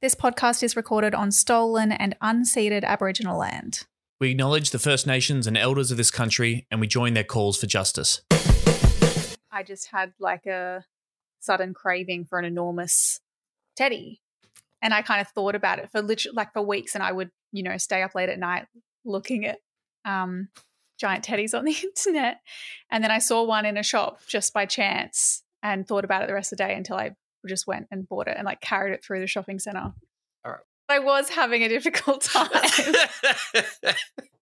This podcast is recorded on stolen and unceded Aboriginal land. We acknowledge the First Nations and elders of this country and we join their calls for justice. I just had like a sudden craving for an enormous teddy. And I kind of thought about it for literally like for weeks and I would, you know, stay up late at night looking at um, giant teddies on the internet. And then I saw one in a shop just by chance and thought about it the rest of the day until I just went and bought it and like carried it through the shopping center. All right. I was having a difficult time.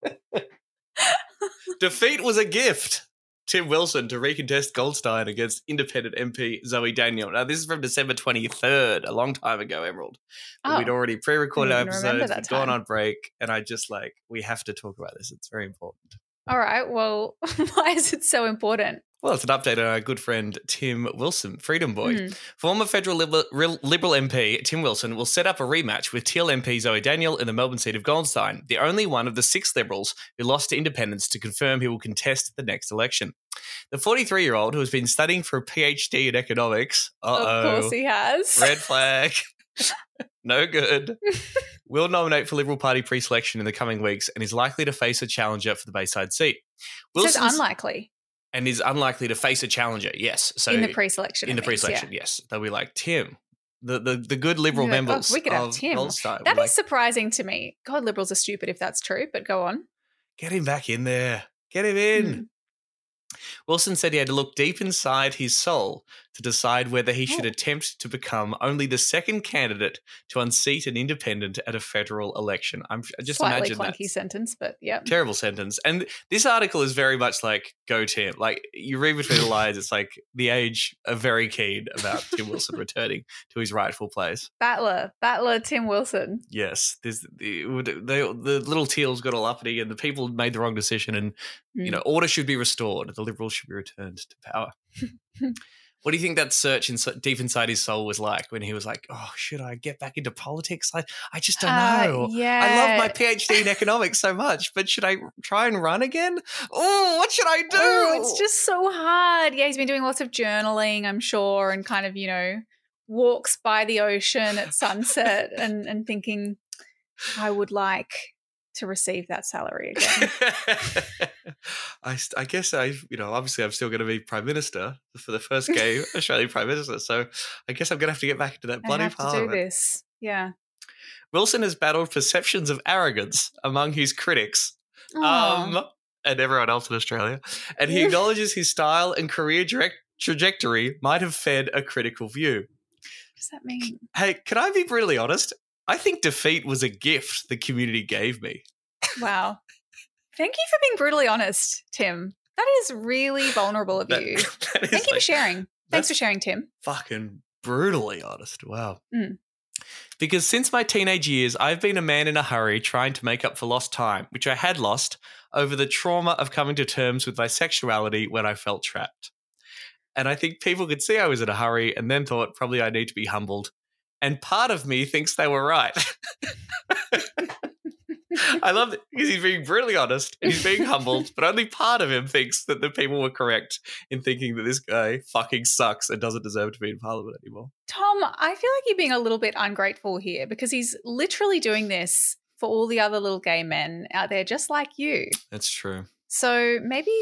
Defeat was a gift. Tim Wilson to recontest Goldstein against independent MP Zoe Daniel. Now, this is from December 23rd, a long time ago, Emerald. Oh. We'd already pre recorded our episodes, we'd gone on break, and I just like, we have to talk about this. It's very important. All right. Well, why is it so important? Well, it's an update on our good friend Tim Wilson, Freedom Boy. Hmm. Former federal Liberal, Liberal MP Tim Wilson will set up a rematch with Teal MP Zoe Daniel in the Melbourne seat of Goldstein, the only one of the six Liberals who lost to independents to confirm he will contest the next election. The 43 year old, who has been studying for a PhD in economics, uh Of course he has. red flag, no good, will nominate for Liberal Party pre selection in the coming weeks and is likely to face a challenger for the Bayside seat. Wilson's- unlikely and is unlikely to face a challenger, yes. So in the pre-selection. in the means, pre-selection, yes, they'll be like Tim, the the, the good liberal like, oh, members we could have Tim. That is like, surprising to me. God, liberals are stupid if that's true, but go on. get him back in there, get him in. Hmm. Wilson said he had to look deep inside his soul to decide whether he should Oh. attempt to become only the second candidate to unseat an independent at a federal election. I'm just Slightly imagine that. sentence, but yeah. Terrible sentence. And this article is very much like go Tim. Like you read between the lines, it's like the age are very keen about Tim Wilson returning to his rightful place. Battler, battler Tim Wilson. Yes, there's the, they, the little teals got all uppity, and the people made the wrong decision, and you Mm. know order should be restored. The liberals should be returned to power. what do you think that search in, deep inside his soul was like when he was like, "Oh, should I get back into politics? I I just don't Uh, know. yeah. I love my PhD in economics so much, but should I try and run again? Oh, what should I do? Oh, it's just so hard. Yeah, he's been doing lots of journaling, I'm sure, and kind of, you know, walks by the ocean at sunset and, and thinking, I would like to receive that salary again. I, I guess I, you know, obviously I'm still going to be prime minister for the first gay Australian prime minister. So I guess I'm going to have to get back into that I bloody have to do this. Yeah. Wilson has battled perceptions of arrogance among his critics um, and everyone else in Australia, and he acknowledges his style and career direct trajectory might have fed a critical view. what does that mean? Hey, can I be brutally honest? I think defeat was a gift the community gave me. Wow. Thank you for being brutally honest, Tim. That is really vulnerable of That- you. that Thank you for sharing. Thanks for sharing, Tim. fucking brutally honest. Wow. Mm. Because since my teenage years, I've been a man in a hurry trying to make up for lost time, which I had lost over the trauma of coming to terms with my sexuality when I felt trapped. And I think people could see I was in a hurry and then thought probably I need to be humbled. And part of me thinks they were right. I love it because he's being brutally honest and he's being humbled, but only part of him thinks that the people were correct in thinking that this guy fucking sucks and doesn't deserve to be in parliament anymore. Tom, I feel like you're being a little bit ungrateful here because he's literally doing this for all the other little gay men out there just like you. That's true. So maybe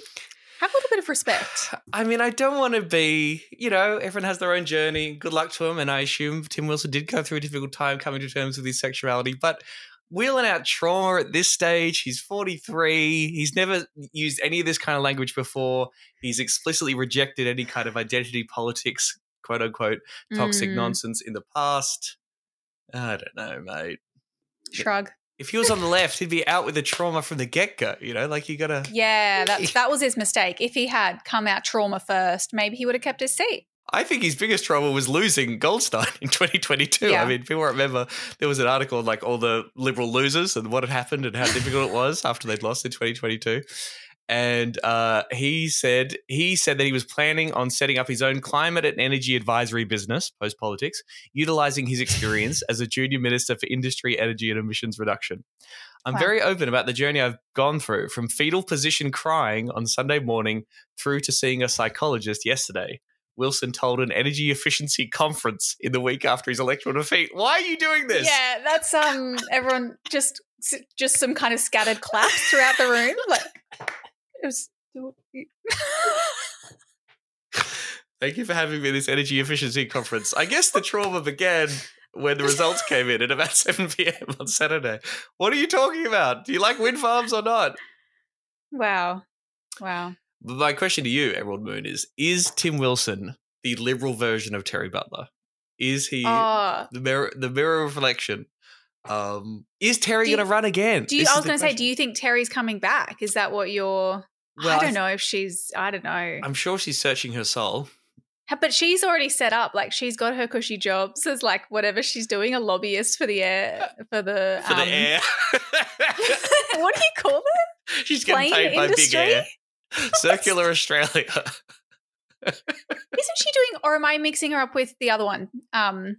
have a little bit of respect. I mean, I don't want to be, you know, everyone has their own journey. Good luck to him. And I assume Tim Wilson did go through a difficult time coming to terms with his sexuality. But wheeling out trauma at this stage, he's 43. He's never used any of this kind of language before. He's explicitly rejected any kind of identity politics, quote unquote, toxic Mm, nonsense in the past. I don't know, mate. Shrug. If he was on the left, he'd be out with the trauma from the get go, you know, like you gotta. Yeah, that, that was his mistake. If he had come out trauma first, maybe he would have kept his seat. I think his biggest trouble was losing Goldstein in 2022. Yeah. I mean, people remember there was an article on like all the liberal losers and what had happened and how difficult it was after they'd lost in 2022. And uh, he said he said that he was planning on setting up his own climate and energy advisory business post politics, utilizing his experience as a junior minister for industry, energy, and emissions reduction. I'm Wow. very open about the journey I've gone through, from fetal position crying on Sunday morning through to seeing a psychologist yesterday. Wilson told an energy efficiency conference in the week after his electoral defeat. Why are you doing this? Yeah, that's um everyone just just some kind of scattered claps throughout the room. Like it was Thank you for having me at this energy efficiency conference. I guess the trauma began when the results came in at about 7 p.m. on Saturday. What are you talking about? Do you like wind farms or not? Wow. Wow. My question to you, Emerald Moon, is Is Tim Wilson the liberal version of Terri Butler? Is he Oh, the mirror the mirror reflection? Um, is Terri going to run again? do you I was going to say do you think Terri's coming back? Is that what you're Well, I I don't th- know if she's I don't know. I'm sure she's searching her soul. But she's already set up. Like she's got her cushy jobs as like whatever she's doing, a lobbyist for the air for the for um, the air. what do you call it? She's getting Plane paid by industry? Big Air. Circular Australia. Isn't she doing? Or am I mixing her up with the other one? Um,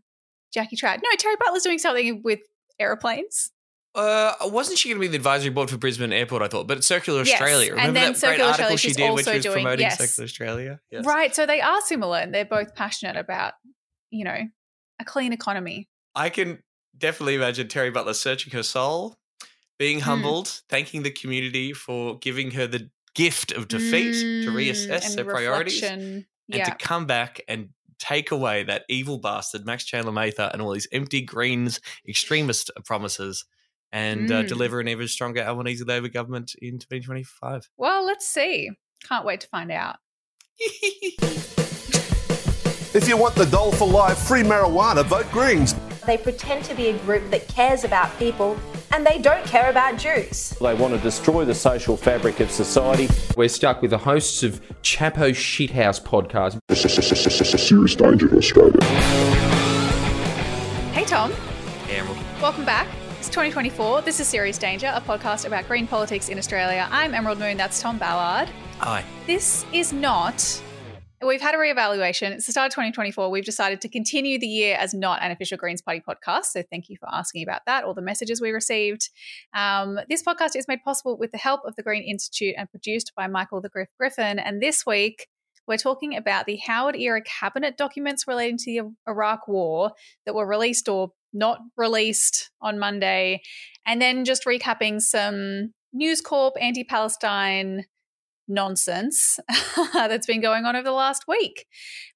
Jackie Trad. No, Terri Butler's doing something with airplanes. Uh, wasn't she going to be the advisory board for Brisbane Airport? I thought, but Circular Yes, Australia. and then that Circular great article Australia, she did when also she was doing- promoting yes. Circular Australia? Yes. Right. So they are similar, and they're both passionate about you know a clean economy. I can definitely imagine Terri Butler searching her soul, being Hmm. humbled, thanking the community for giving her the gift of defeat to Mm, reassess and her priorities, and Yeah. to come back and take away that evil bastard Max Chandler Mather and all these empty Greens extremist promises. And uh, Mm. deliver an even stronger Albanese Labor government in 2025. Well, let's see. Can't wait to find out. If you want the dole for life, free marijuana, vote Greens. They pretend to be a group that cares about people and they don't care about Jews. They want to destroy the social fabric of society. We're stuck with the hosts of Chapo Shithouse podcast. serious danger to Australia. Hey, Tom. Emerald. Welcome back. It's 2024. This is Serious Danger, a podcast about green politics in Australia. I'm Emerald Moon. That's Tom Ballard. Hi. This is not. We've had a reevaluation. It's the start of 2024. We've decided to continue the year as not an official Greens Party podcast. So thank you for asking about that, all the messages we received. Um, this podcast is made possible with the help of the Green Institute and produced by Michael the Griff Griffin. And this week, we're talking about the Howard era cabinet documents relating to the Iraq War that were released or not released on Monday, and then just recapping some News Corp anti Palestine nonsense that's been going on over the last week.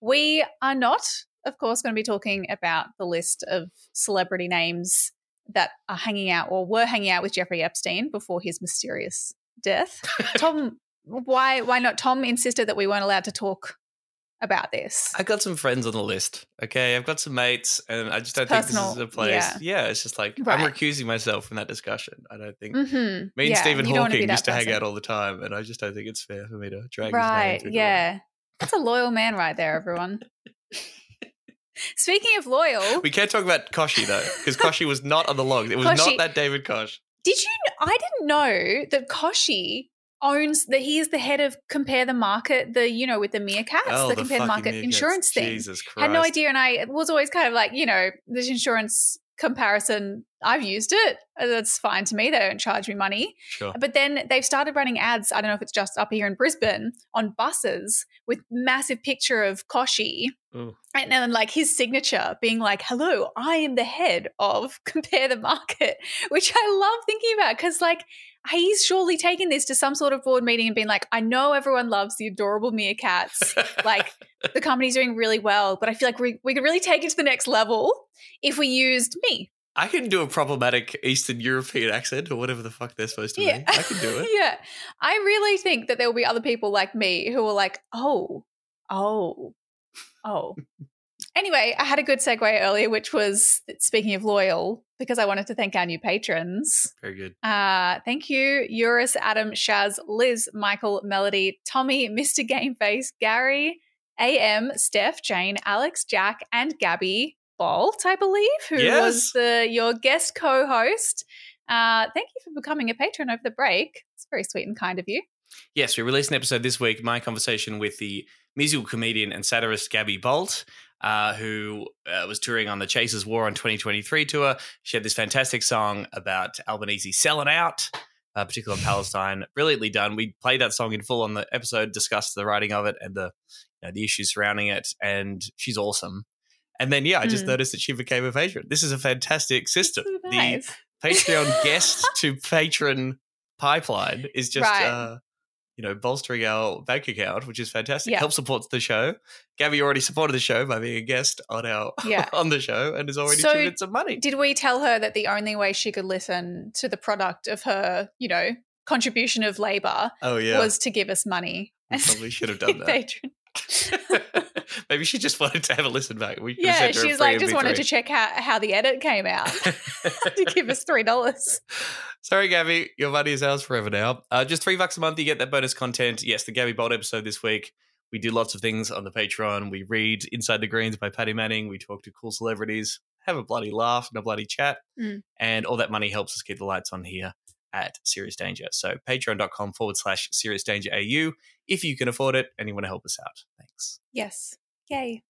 We are not, of course, going to be talking about the list of celebrity names that are hanging out or were hanging out with Jeffrey Epstein before his mysterious death. Tom, why why not? Tom insisted that we weren't allowed to talk about this. I've got some friends on the list. Okay, I've got some mates, and I just don't think this is a place. yeah. Yeah, it's just like I'm recusing myself from that discussion. I don't think Mm-hmm. me and yeah, Stephen you don't wanna be Hawking used to hang out all the time, and I just don't think it's fair for me to drag Right. Yeah. That's a loyal man right there, everyone. Speaking of loyal. We can't talk about Kochie though, because Kochie was not on the log. It was Kochie- not that David Koch. did you? I didn't know that Kochie owns that he is the head of Compare the Market, the you know with the meerkats, oh, the Compare the Market meerkats. insurance thing. Jesus Christ. Had no idea, and I was always kind of like, you know, this insurance comparison. I've used it. Uh, That's fine to me. They don't charge me money. Sure. But then they've started running ads. I don't know if it's just up here in Brisbane on buses with massive picture of Kochie. Ooh. And then like his signature being like, hello, I am the head of Compare the Market, which I love thinking about because like he's surely taken this to some sort of board meeting and been like, I know everyone loves the adorable meerkats. like the company's doing really well, but I feel like we, we could really take it to the next level if we used me. I can do a problematic Eastern European accent or whatever the fuck they're supposed to Yeah. be. I can do it. yeah. I really think that there will be other people like me who are like, oh, oh, oh. Anyway, I had a good segue earlier, which was speaking of loyal, because I wanted to thank our new patrons. Very good. Uh, thank you, Eurus, Adam, Shaz, Liz, Michael, Melody, Tommy, Mr. Gameface, Gary, AM, Steph, Jane, Alex, Jack, and Gabbi Bolt, I believe, who Yes. was the your guest co-host. Uh, thank you for becoming a patron over the break. It's very sweet and kind of you. Yes, we released an episode this week. My conversation with the musical comedian and satirist Gabbi Bolt, uh, who uh, was touring on the Chasers War on 2023 tour. She had this fantastic song about Albanese selling out, uh, particularly on Palestine. Brilliantly done. We played that song in full on the episode, discussed the writing of it and the you know, the issues surrounding it, and she's awesome. And then yeah, I just Mm. noticed that she became a patron. This is a fantastic system. So The. Patreon guest to patron pipeline is just Right. You know bolstering our bank account, which is fantastic. Yeah. Help supports the show. Gabbi already supported the show by being a guest on our Yeah. on the show and has already So in some money. Did we tell her that the only way she could listen to the product of her, you know, contribution of labor oh yeah, was to give us money? we probably should have done that. Maybe she just wanted to have a listen back. We Yeah, sent her a she's like just wanted MP3. to check how, how the edit came out to give us three dollars. Sorry, Gabbi, your money is ours forever now. Uh, just three bucks a month, you get that bonus content. Yes, the Gabbi Bolt episode this week. We do lots of things on the Patreon. We read Inside the Greens by Paddy Manning. We talk to cool celebrities, have a bloody laugh and a bloody chat. Mm. And all that money helps us keep the lights on here at Serious Danger. So patreon.com forward slash Serious Danger AU if you can afford it and you want to help us out. Thanks. Yes. Yay.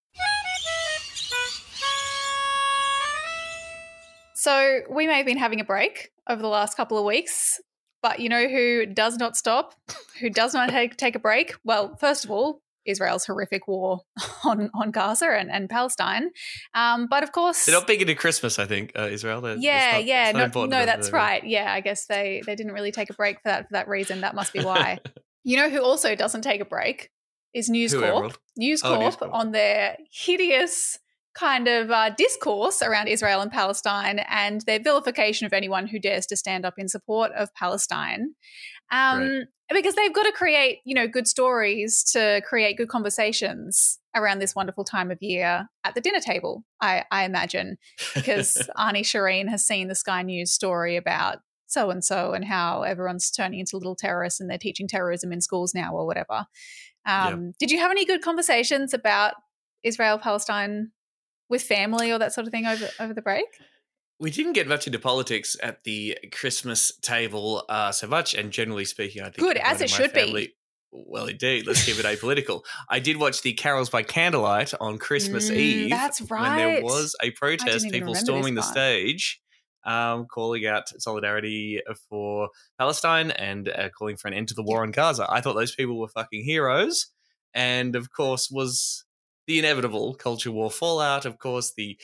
So we may have been having a break over the last couple of weeks, but you know who does not stop? Who does not take, take a break? Well, first of all, Israel's horrific war on, on Gaza and, and Palestine. Um, but of course, They're not big into Christmas, I think, uh, Israel. They're- yeah, not- yeah, not no, no, that's right. Yeah, I guess they they didn't really take a break for that for that reason. That must be why. you know who also doesn't take a break is News Who, Corp. Emerald? News Oh, Corp News Corp. on their hideous kind of uh, discourse around Israel and Palestine and their vilification of anyone who dares to stand up in support of Palestine. Um, Because they've got to create, you know, good stories to create good conversations around this wonderful time of year at the dinner table, I, I imagine. Because Arnie Shireen has seen the Sky News story about so and so and how everyone's turning into little terrorists and they're teaching terrorism in schools now or whatever. Um, Did you have any good conversations about Israel Palestine with family or that sort of thing over over the break? We didn't get much into politics at the Christmas table uh, so much, and generally speaking, I think Good, as it should be. Well, indeed. Let's keep it apolitical. I did watch the carols by candlelight on Christmas Mm, Eve. that's right. When there was a protest, people storming the stage, um, calling out solidarity for Palestine and uh, calling for an end to the war on Gaza. I thought those people were fucking heroes, and of course was the inevitable culture war fallout. Of course, the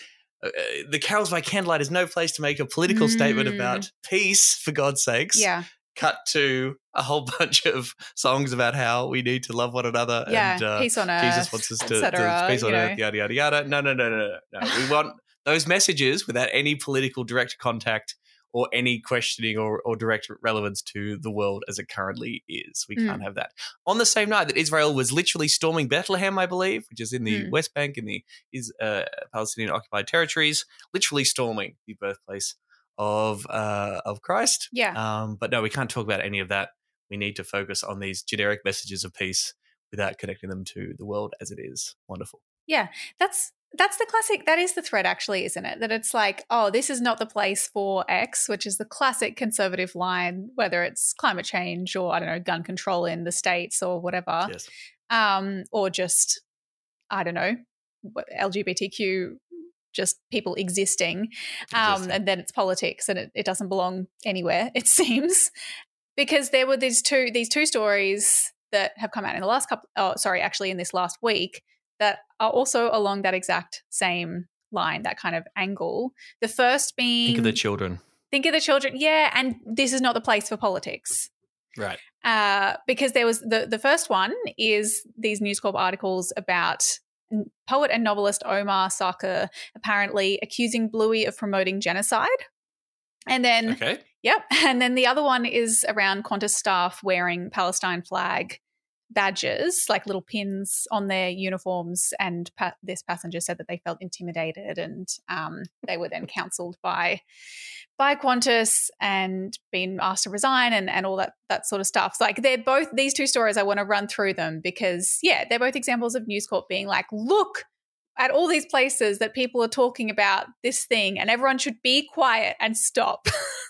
uh, the carols by candlelight is no place to make a political statement Mm. about peace, for God's sakes. Yeah, Cut to a whole bunch of songs about how we need to love one another. yeah. and, uh, Peace on earth. Jesus wants us to, to peace on know. earth, yada yada yada. No, no, no, no, no, no. We want those messages without any political direct contact or any questioning or, or direct relevance to the world as it currently is. We Mm. can't have that. On the same night that Israel was literally storming Bethlehem, I believe, which is in the Mm. West Bank in the is uh, Palestinian occupied territories, literally storming the birthplace of uh, of Christ. Yeah. Um, but no, we can't talk about any of that. We need to focus on these generic messages of peace without connecting them to the world as it is. Wonderful. Yeah, that's that's the classic. That is the thread, actually, isn't it? That it's like, oh, this is not the place for X, which is the classic conservative line, whether it's climate change or I don't know, gun control in the states or whatever, yes. um, or just I don't know, LGBTQ, just people existing, um, and then it's politics, and it, it doesn't belong anywhere. It seems because there were these two these two stories that have come out in the last couple. Oh, sorry, actually, in this last week that are also along that exact same line, that kind of angle. The first being Think of the children. think of the children, yeah, and this is not the place for politics. Right. Uh, because there was the the first one is these News Corp articles about poet and novelist Omar Sakr apparently accusing Bluey of promoting genocide. And then Okay. Yep. And then the other one is around Qantas staff wearing Palestine flag badges, like little pins on their uniforms. And pa- this passenger said that they felt intimidated, and um, they were then counselled by by Qantas and been asked to resign and, and all that that sort of stuff. So like they're both these two stories. I want to run through them because yeah, they're both examples of News Corp being like, look. At all these places that people are talking about this thing, and everyone should be quiet and stop.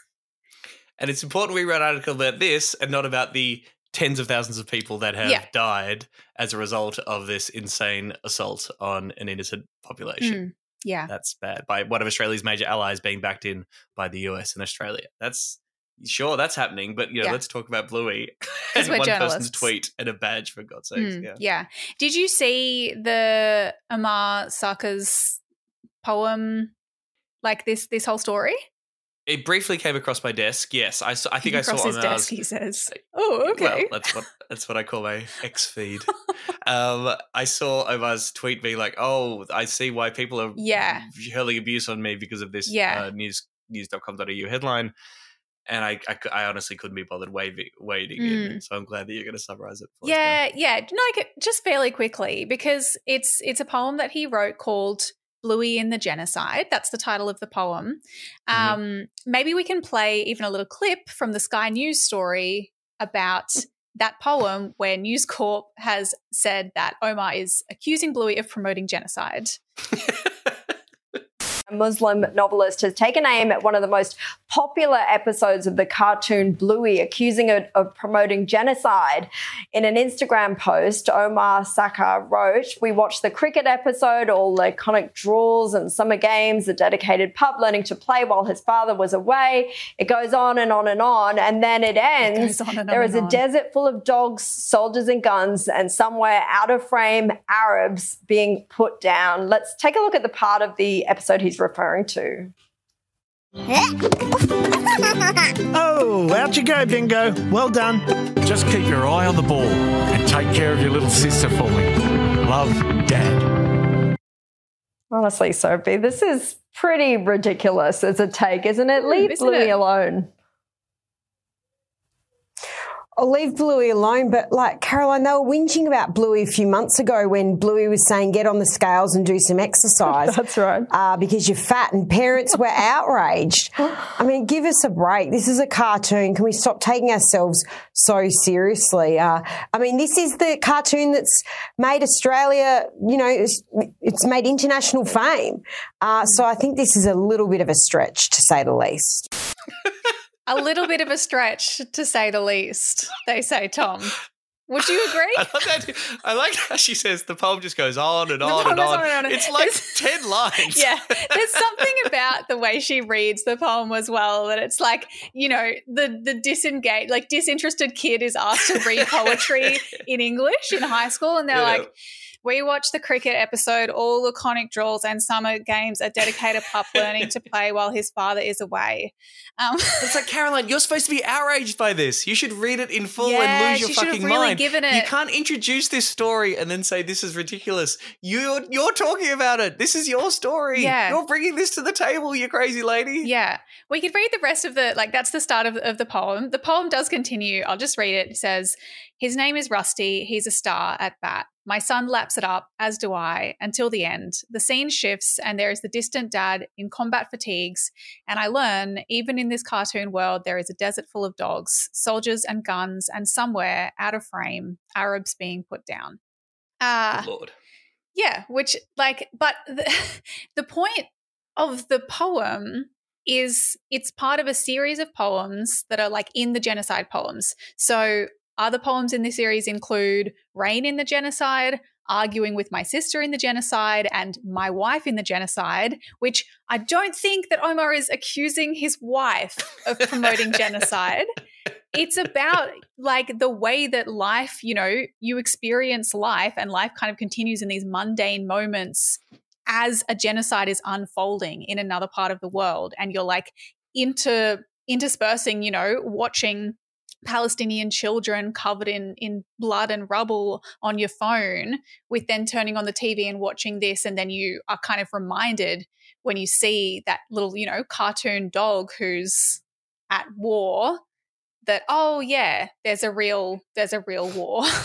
And it's important we write an article about this and not about the tens of thousands of people that have Yeah. died as a result of this insane assault on an innocent population. Mm, yeah. That's bad. By one of Australia's major allies being backed in by the US and Australia. That's Sure, that's happening, but you know, Yeah. let's talk about Bluey and one person's tweet and a badge for God's sake. Mm, yeah. yeah. Did you see the Omar Sakr's poem? Like this, this whole story. It briefly came across my desk. Yes, I saw, I think I Across saw his Omar's- desk. He says, "Oh, okay." Well, that's what that's what I call my X feed. um, I saw Omar's tweet being like, "Oh, I see why people are Yeah. hurling abuse on me because of this Yeah. uh, news news.com.au headline." And I, I, I honestly couldn't be bothered wading, wading in. So I'm glad that you're going to summarize it. Mm. Yeah, yeah. No, just fairly quickly because it's it's a poem that he wrote called Bluey in the Genocide. That's the title of the poem. Mhm. Um, maybe we can play even a little clip from the Sky News story about that poem where News Corp has said that Omar is accusing Bluey of promoting genocide. A Muslim novelist has taken aim at one of the most popular episodes of the cartoon Bluey, accusing it of promoting genocide. In an Instagram post, Omar Sakr wrote, We watched the cricket episode, all the iconic draws and summer games, the dedicated pup learning to play while his father was away. It goes on and on and on, and then it ends. goes on There on is a on. desert full of dogs, soldiers, and guns, and somewhere out of frame, Arabs being put down. Let's take a look at the part of the episode he's referring to. Oh, out you go, Bingo. Well done. Just keep your eye on the ball and take care of your little sister for me. Love, Dad. Honestly, Sophie, this is pretty ridiculous as a take, isn't it? Leave isn't Bluey alone. I'll leave Bluey alone, but like Caroline, they were whinging about Bluey a few months ago when Bluey was saying, get on the scales and do some exercise. That's right. Uh, because you're fat, and parents were outraged. I mean, give us a break. This is a cartoon. Can we stop taking ourselves so seriously? Uh, I mean, this is the cartoon that's made Australia, you know, it's, it's made international fame. Uh, so I think this is a little bit of a stretch, to say the least. A little bit of a stretch, to say the least. They say, Tom. Would you agree? I like, that, I like how she says the poem just goes on and on and on. on and on. It's like It's- 10 lines. yeah, there's something about the way she reads the poem as well that it's like you know the the disengaged, like disinterested kid is asked to read poetry in English in high school, and they're Yeah. like. We watched the cricket episode, all the iconic draws and summer games, a dedicated pup learning to play while his father is away. Um, It's like Caroline, you're supposed to be outraged by this. You should read it in full Yeah, and lose your she should have fucking really mind. given You can't introduce this story and then say this is ridiculous. You're you're talking about it. This is your story. Yeah. You're bringing this to the table, you crazy lady. Yeah. We could read the rest of the, like, that's the start of, of the poem. The poem does continue. I'll just read it. It says, His name is Rusty. He's a star at bat. My son laps it up, as do I, until the end. The scene shifts, and there is the distant dad in combat fatigues. And I learn, even in this cartoon world, there is a desert full of dogs, soldiers, and guns, and somewhere, out of frame, Arabs being put down. Uh, Good Lord. yeah, which like, but the, the point of the poem is it's part of a series of poems that are like in the genocide poems. So other poems in this series include Rain in the Genocide, Arguing with My Sister in the Genocide, and My Wife in the Genocide, which I don't think that Omar is accusing his wife of promoting genocide. It's about like the way that life, you know, you experience life and life kind of continues in these mundane moments as a genocide is unfolding in another part of the world. And you're like inter interspersing, you know, watching Palestinian children covered in in blood and rubble on your phone with then turning on the TV and watching this and then you are kind of reminded when you see that little you know cartoon dog who's at war that oh yeah there's a real there's a real war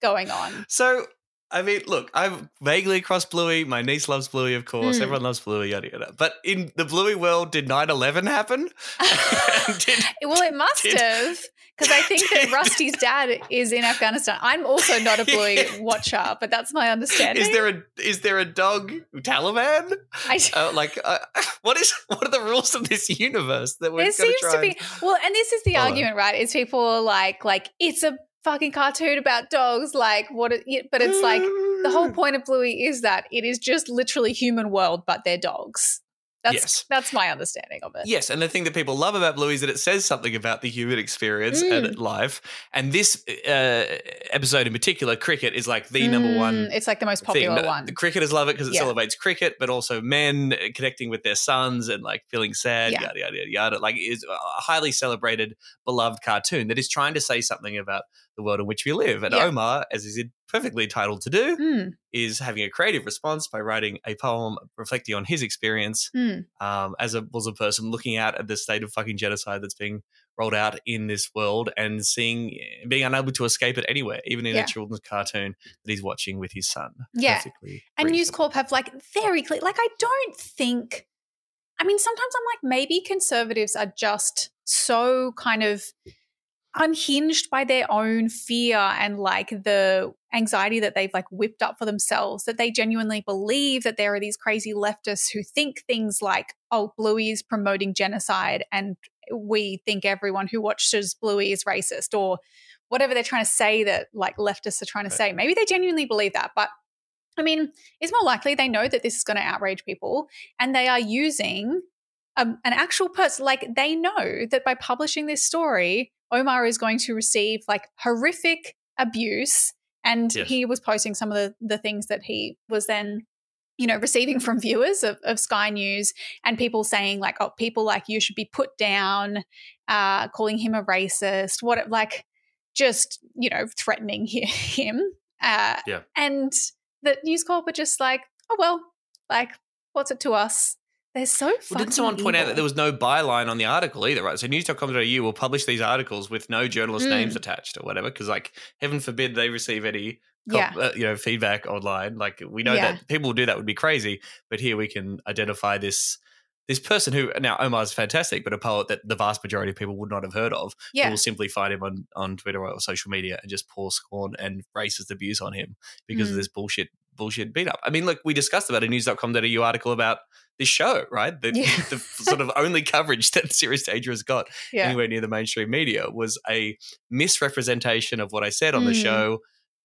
going on. So, I mean, look, I'm vaguely across Bluey. My niece loves Bluey, of course. Mm. Everyone loves Bluey, yada yada. But in the Bluey world, did 9 11 happen? did, well it must did- have because I think that Rusty's dad is in Afghanistan. I'm also not a Bluey watcher, but that's my understanding. is there a is there a dog Taliban? I, Uh, like, uh, what is what are the rules of this universe that we're there seems to be well, and this is the follow? argument, right? Is people like like it's a fucking cartoon about dogs, like what? It, but it's like the whole point of Bluey is that it is just literally human world, but they're dogs. That's Yes. that's my understanding of it. Yes, and the thing that people love about Bluey is that it says something about the human experience Mm. and life. And this uh, episode in particular, cricket, is like the number one Mm, It's like the most popular The- one. The cricketers love it because it Yeah. celebrates cricket, but also men connecting with their sons and like feeling sad, Yeah. yada yada yada. Like is a highly celebrated, beloved cartoon that is trying to say something about the world in which we live. And Yeah. Omar, as he's perfectly entitled to do, Mm, is having a creative response by writing a poem reflecting on his experience mm. um, as a Muslim person looking out at the state of fucking genocide that's being rolled out in this world and seeing being unable to escape it anywhere, even in Yeah. a children's cartoon that he's watching with his son. Yeah. And News. Corp have like very clear. Like I don't think. I mean, sometimes I'm like maybe conservatives are just so kind of unhinged by their own fear and like the anxiety that they've like whipped up for themselves that they genuinely believe that there are these crazy leftists who think things like oh bluey is promoting genocide and we think everyone who watches bluey is racist or whatever they're trying to say that like leftists are trying to say. Maybe they genuinely believe that but i mean it's more likely they know that this is going to outrage people and they are using a, an actual person like they know that by publishing this story omar is going to receive like horrific abuse and Yes. he was posting some of the, the things that he was then you know receiving from viewers of, of sky news and people saying like oh people like you should be put down uh calling him a racist what like just you know threatening him uh Yeah. and the news corp are just like oh well like what's it to us they're so Well, didn't someone point out that there was no byline on the article either, right? So news.com.au will publish these articles with no journalist Mm. names attached or whatever, because like heaven forbid they receive any Yeah. uh, you know feedback online. Like we know Yeah. that people do that would be crazy, but here we can identify this this person who now Omar's fantastic, but a poet that the vast majority of people would not have heard of. who yeah will simply find him on, on Twitter or social media and just pour scorn and racist abuse on him because Mm. of this bullshit bullshit beat up. I mean, look, we discussed about a news.com.au article about this show, right? The, Yeah. the sort of only coverage that Serious Danger has got yeah anywhere near the mainstream media was a misrepresentation of what I said on the Mm. show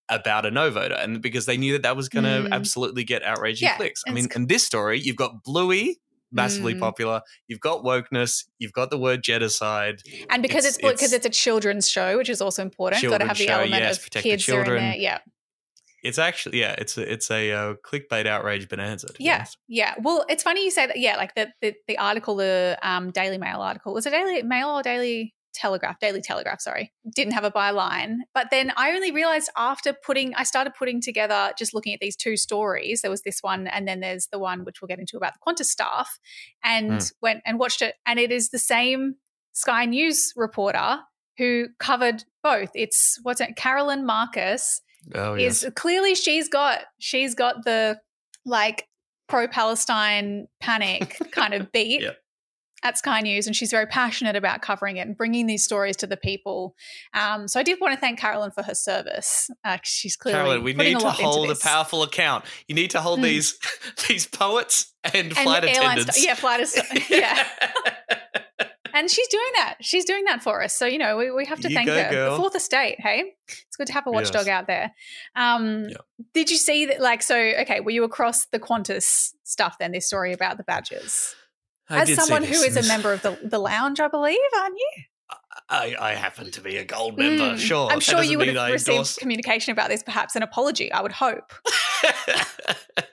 about a no voter. And because they knew that that was going to Mm. absolutely get outraging Yeah, clicks. I mean, in this story, you've got Bluey. Massively Mm. popular. You've got wokeness. You've got the word genocide. and because it's- because it's- it's, a children's show which is also important got to have the show, element yes, of protect the kids are in children. there yeah It's actually yeah, it's a, it's a uh, clickbait outrage bonanza. Yeah, honest. yeah. Well, it's funny you say that. Yeah, like the the, the article, the um, Daily Mail article was it Daily Mail or Daily Telegraph? Daily Telegraph, sorry, didn't have a byline. But then I only realized after putting, I started putting together, just looking at these two stories. There was this one, and then there's the one which we'll get into about the Qantas staff, and Mm. went and watched it, and it is the same Sky News reporter who covered both. It's what's it, Caroline Marcus Oh yes. is clearly she's got she's got the like pro Palestine panic kind of beat Yep. at Sky News, and she's very passionate about covering it and bringing these stories to the people. Um, so I did want to thank Caroline for her service. Uh, she's clearly Caroline, we need a to hold a powerful account. You need to hold Mm. these these poets and, and flight attendants. sta- yeah, flight att- yeah. And she's doing that. She's doing that for us. So, you know, we, we have to You thank go, her. girl. The fourth estate, hey? It's good to have a watchdog Yes. out there. Um, Yeah. Did you see that? Like, so, okay, were you across the Qantas stuff then, this story about the badges? I As did see someone who is a member of the, the lounge, I believe, aren't you? I, I happen to be a gold member. Mm. Sure, I'm sure you would have I received endorse- communication about this, perhaps an apology, I would hope.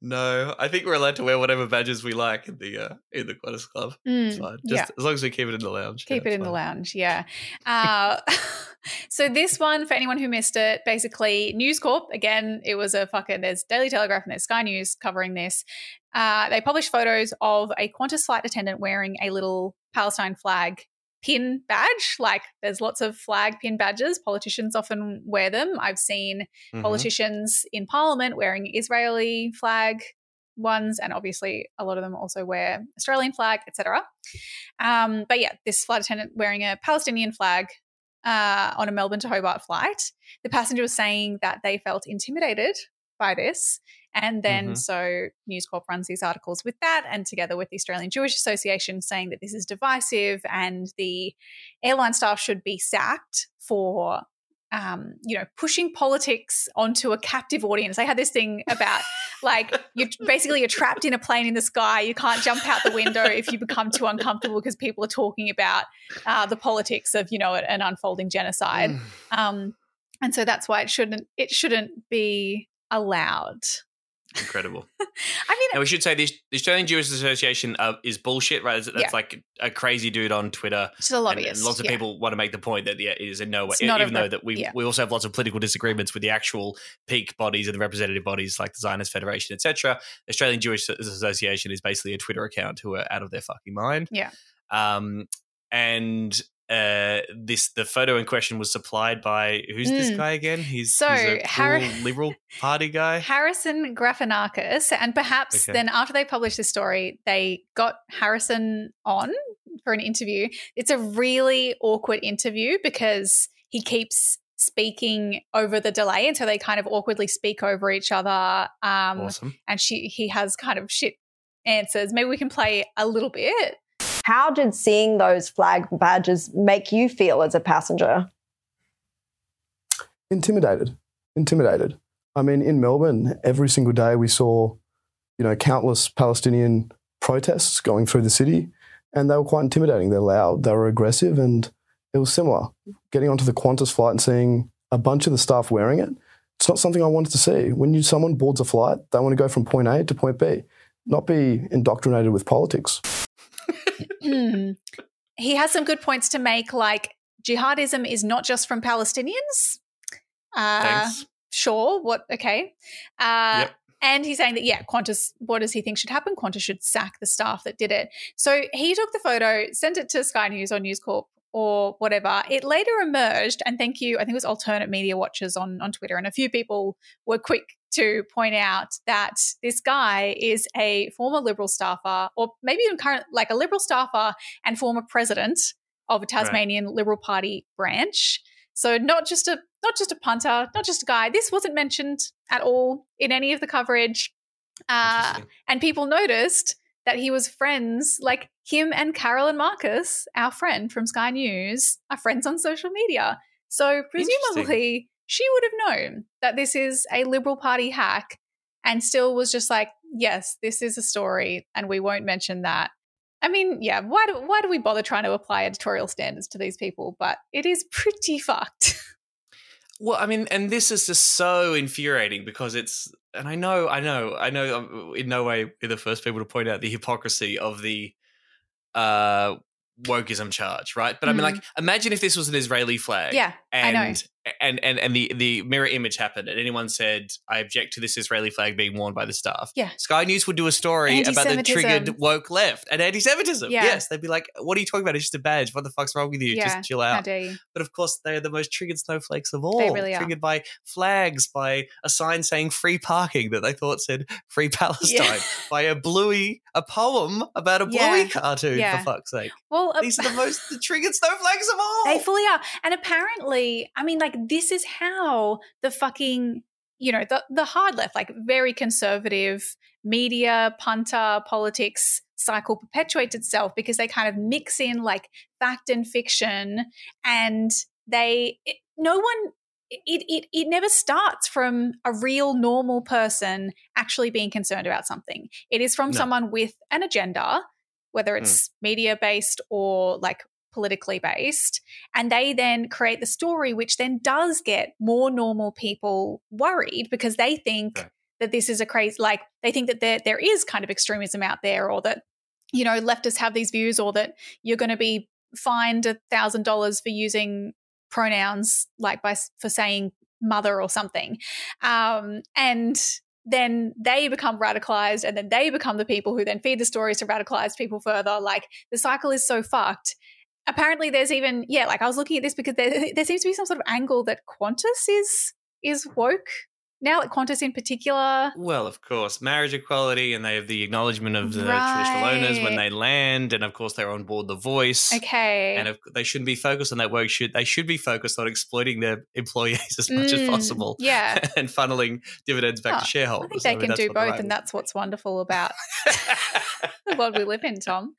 no, I think we're allowed to wear whatever badges we like in the uh, in the Qantas Club. It's Mm, fine. Just yeah. as long as we keep it in the lounge. Keep yeah, it in the lounge, yeah. Uh, so this one, for anyone who missed it, basically News Corp. Again, it was a fucking. There's Daily Telegraph and there's Sky News covering this. Uh, they published photos of a Qantas flight attendant wearing a little Palestine flag pin badge. Like there's lots of flag pin badges. Politicians often wear them. I've seen Mhm. politicians in Parliament wearing Israeli flag ones, and obviously a lot of them also wear Australian flag, etc. Um, but yeah, this flight attendant wearing a Palestinian flag uh, on a Melbourne to Hobart flight. The passenger was saying that they felt intimidated by this. And then Mhm. so News Corp runs these articles with that, and together with the Australian Jewish Association, saying that this is divisive and the airline staff should be sacked for um, you know, pushing politics onto a captive audience. They had this thing about like you basically you're trapped in a plane in the sky. You can't jump out the window if you become too uncomfortable because people are talking about uh, the politics of you know an unfolding genocide. Um, and so that's why it shouldn't it shouldn't be allowed. Incredible. I mean, Now we should say the, the Australian Jewish Association uh, is bullshit, right? That's, Yeah. like a crazy dude on Twitter. Just a And- lobbyist, And, lots of yeah. people want to make the point that yeah, it is in no way, even though rep- that we yeah. we also have lots of political disagreements with the actual peak bodies and the representative bodies like the Zionist Federation, etc. The Australian Jewish Association is basically a Twitter account who are out of their fucking mind. Yeah. Um, and uh, this the photo in question was supplied by who's this Mm. guy again? He's, So, he's a Har- Liberal Party guy. Harrison Grafenakis, and perhaps Okay. then after they published this story, they got Harrison on for an interview. It's a really awkward interview because he keeps speaking over the delay, and so they kind of awkwardly speak over each other. Um, Awesome. And she he has kind of shit answers. Maybe we can play a little bit. How did seeing those flag badges make you feel as a passenger? intimidated. Intimidated. I mean in melbourne every single day we saw you know countless palestinian protests going through the city and they were quite intimidating. They're loud they were aggressive and it was similar. Getting onto the qantas flight and seeing a bunch of the staff wearing it it's not something i wanted to see. When you someone boards a flight they want to go from point a to point b not be indoctrinated with politics Hmm. he has some good points to make, like jihadism is not just from Palestinians. Uh, Thanks. Sure. What? Okay. Uh, Yep. And he's saying that, yeah, Qantas, what does he think should happen? Qantas should sack the staff that did it. So he took the photo, sent it to Sky News or News Corp or whatever. It later emerged, and thank you, I think it was Alternate Media Watchers on, on Twitter, and a few people were quick to point out that this guy is a former Liberal staffer, or maybe even current, like a Liberal staffer and former president of a Tasmanian Liberal Party branch. So not just a not just a punter, not just a guy. This wasn't mentioned at all in any of the coverage. Uh, and people noticed that he was friends, like him and Caroline Marcus, our friend from Sky News, are friends on social media. So presumably she would have known that this is a Liberal Party hack and still was just like, yes, this is a story and we won't mention that. I mean, yeah, why do, why do we bother trying to apply editorial standards to these people? But it is pretty fucked. Well, I mean, and this is just so infuriating because it's, and I know, I know, I know, I'm in no way we're the first people to point out the hypocrisy of the uh wokeism charge, right? But I mean, like, imagine if this was an Israeli flag, Yeah, I and know. and and and the the mirror image happened, and anyone said, "I object to this Israeli flag being worn by the staff." Yeah. Sky News would do a story about the triggered woke left and anti-Semitism. Yeah. Yes, they'd be like, "What are you talking about? It's just a badge. What the fuck's wrong with you? Yeah, Just chill out." But of course, they're the most triggered snowflakes of all. they really are. Triggered by flags, by a sign saying free parking that they thought said free Palestine, by a bluey, a poem about a bluey Yeah. cartoon, Yeah. for fuck's sake. Well, uh, These are the most the triggered snowflakes of all. They fully are. And apparently, I mean, like, this is how the fucking, you know, the, the hard left, like very conservative media, punter, politics cycle perpetuates itself because they kind of mix in like fact and fiction and they, it, no one, it, it, it never starts from a real normal person actually being concerned about something. It is from No. someone with an agenda, whether mm. it's media based or like politically based and they then create the story which then does get more normal people worried because they think that this is a crazy like they think that there there is kind of extremism out there or that you know leftists have these views or that you're going to be fined a thousand dollars for using pronouns like by for saying mother or something. Um and then they become radicalized and then they become the people who then feed the stories to radicalize people further. Like the cycle is so fucked apparently there's even yeah like i was looking at this because there, there seems to be some sort of angle that qantas is is woke now at qantas in particular Well, of course, marriage equality, and they have the acknowledgement of the traditional owners when they land, and of course they're on board the Voice. Okay. and of, they shouldn't be focused on that work. Should they should be focused on exploiting their employees as much as Mm, possible? yeah. and funneling dividends back Oh, to shareholders. I think they mean, can do both, right and that's what's wonderful about the world we live in, Tom.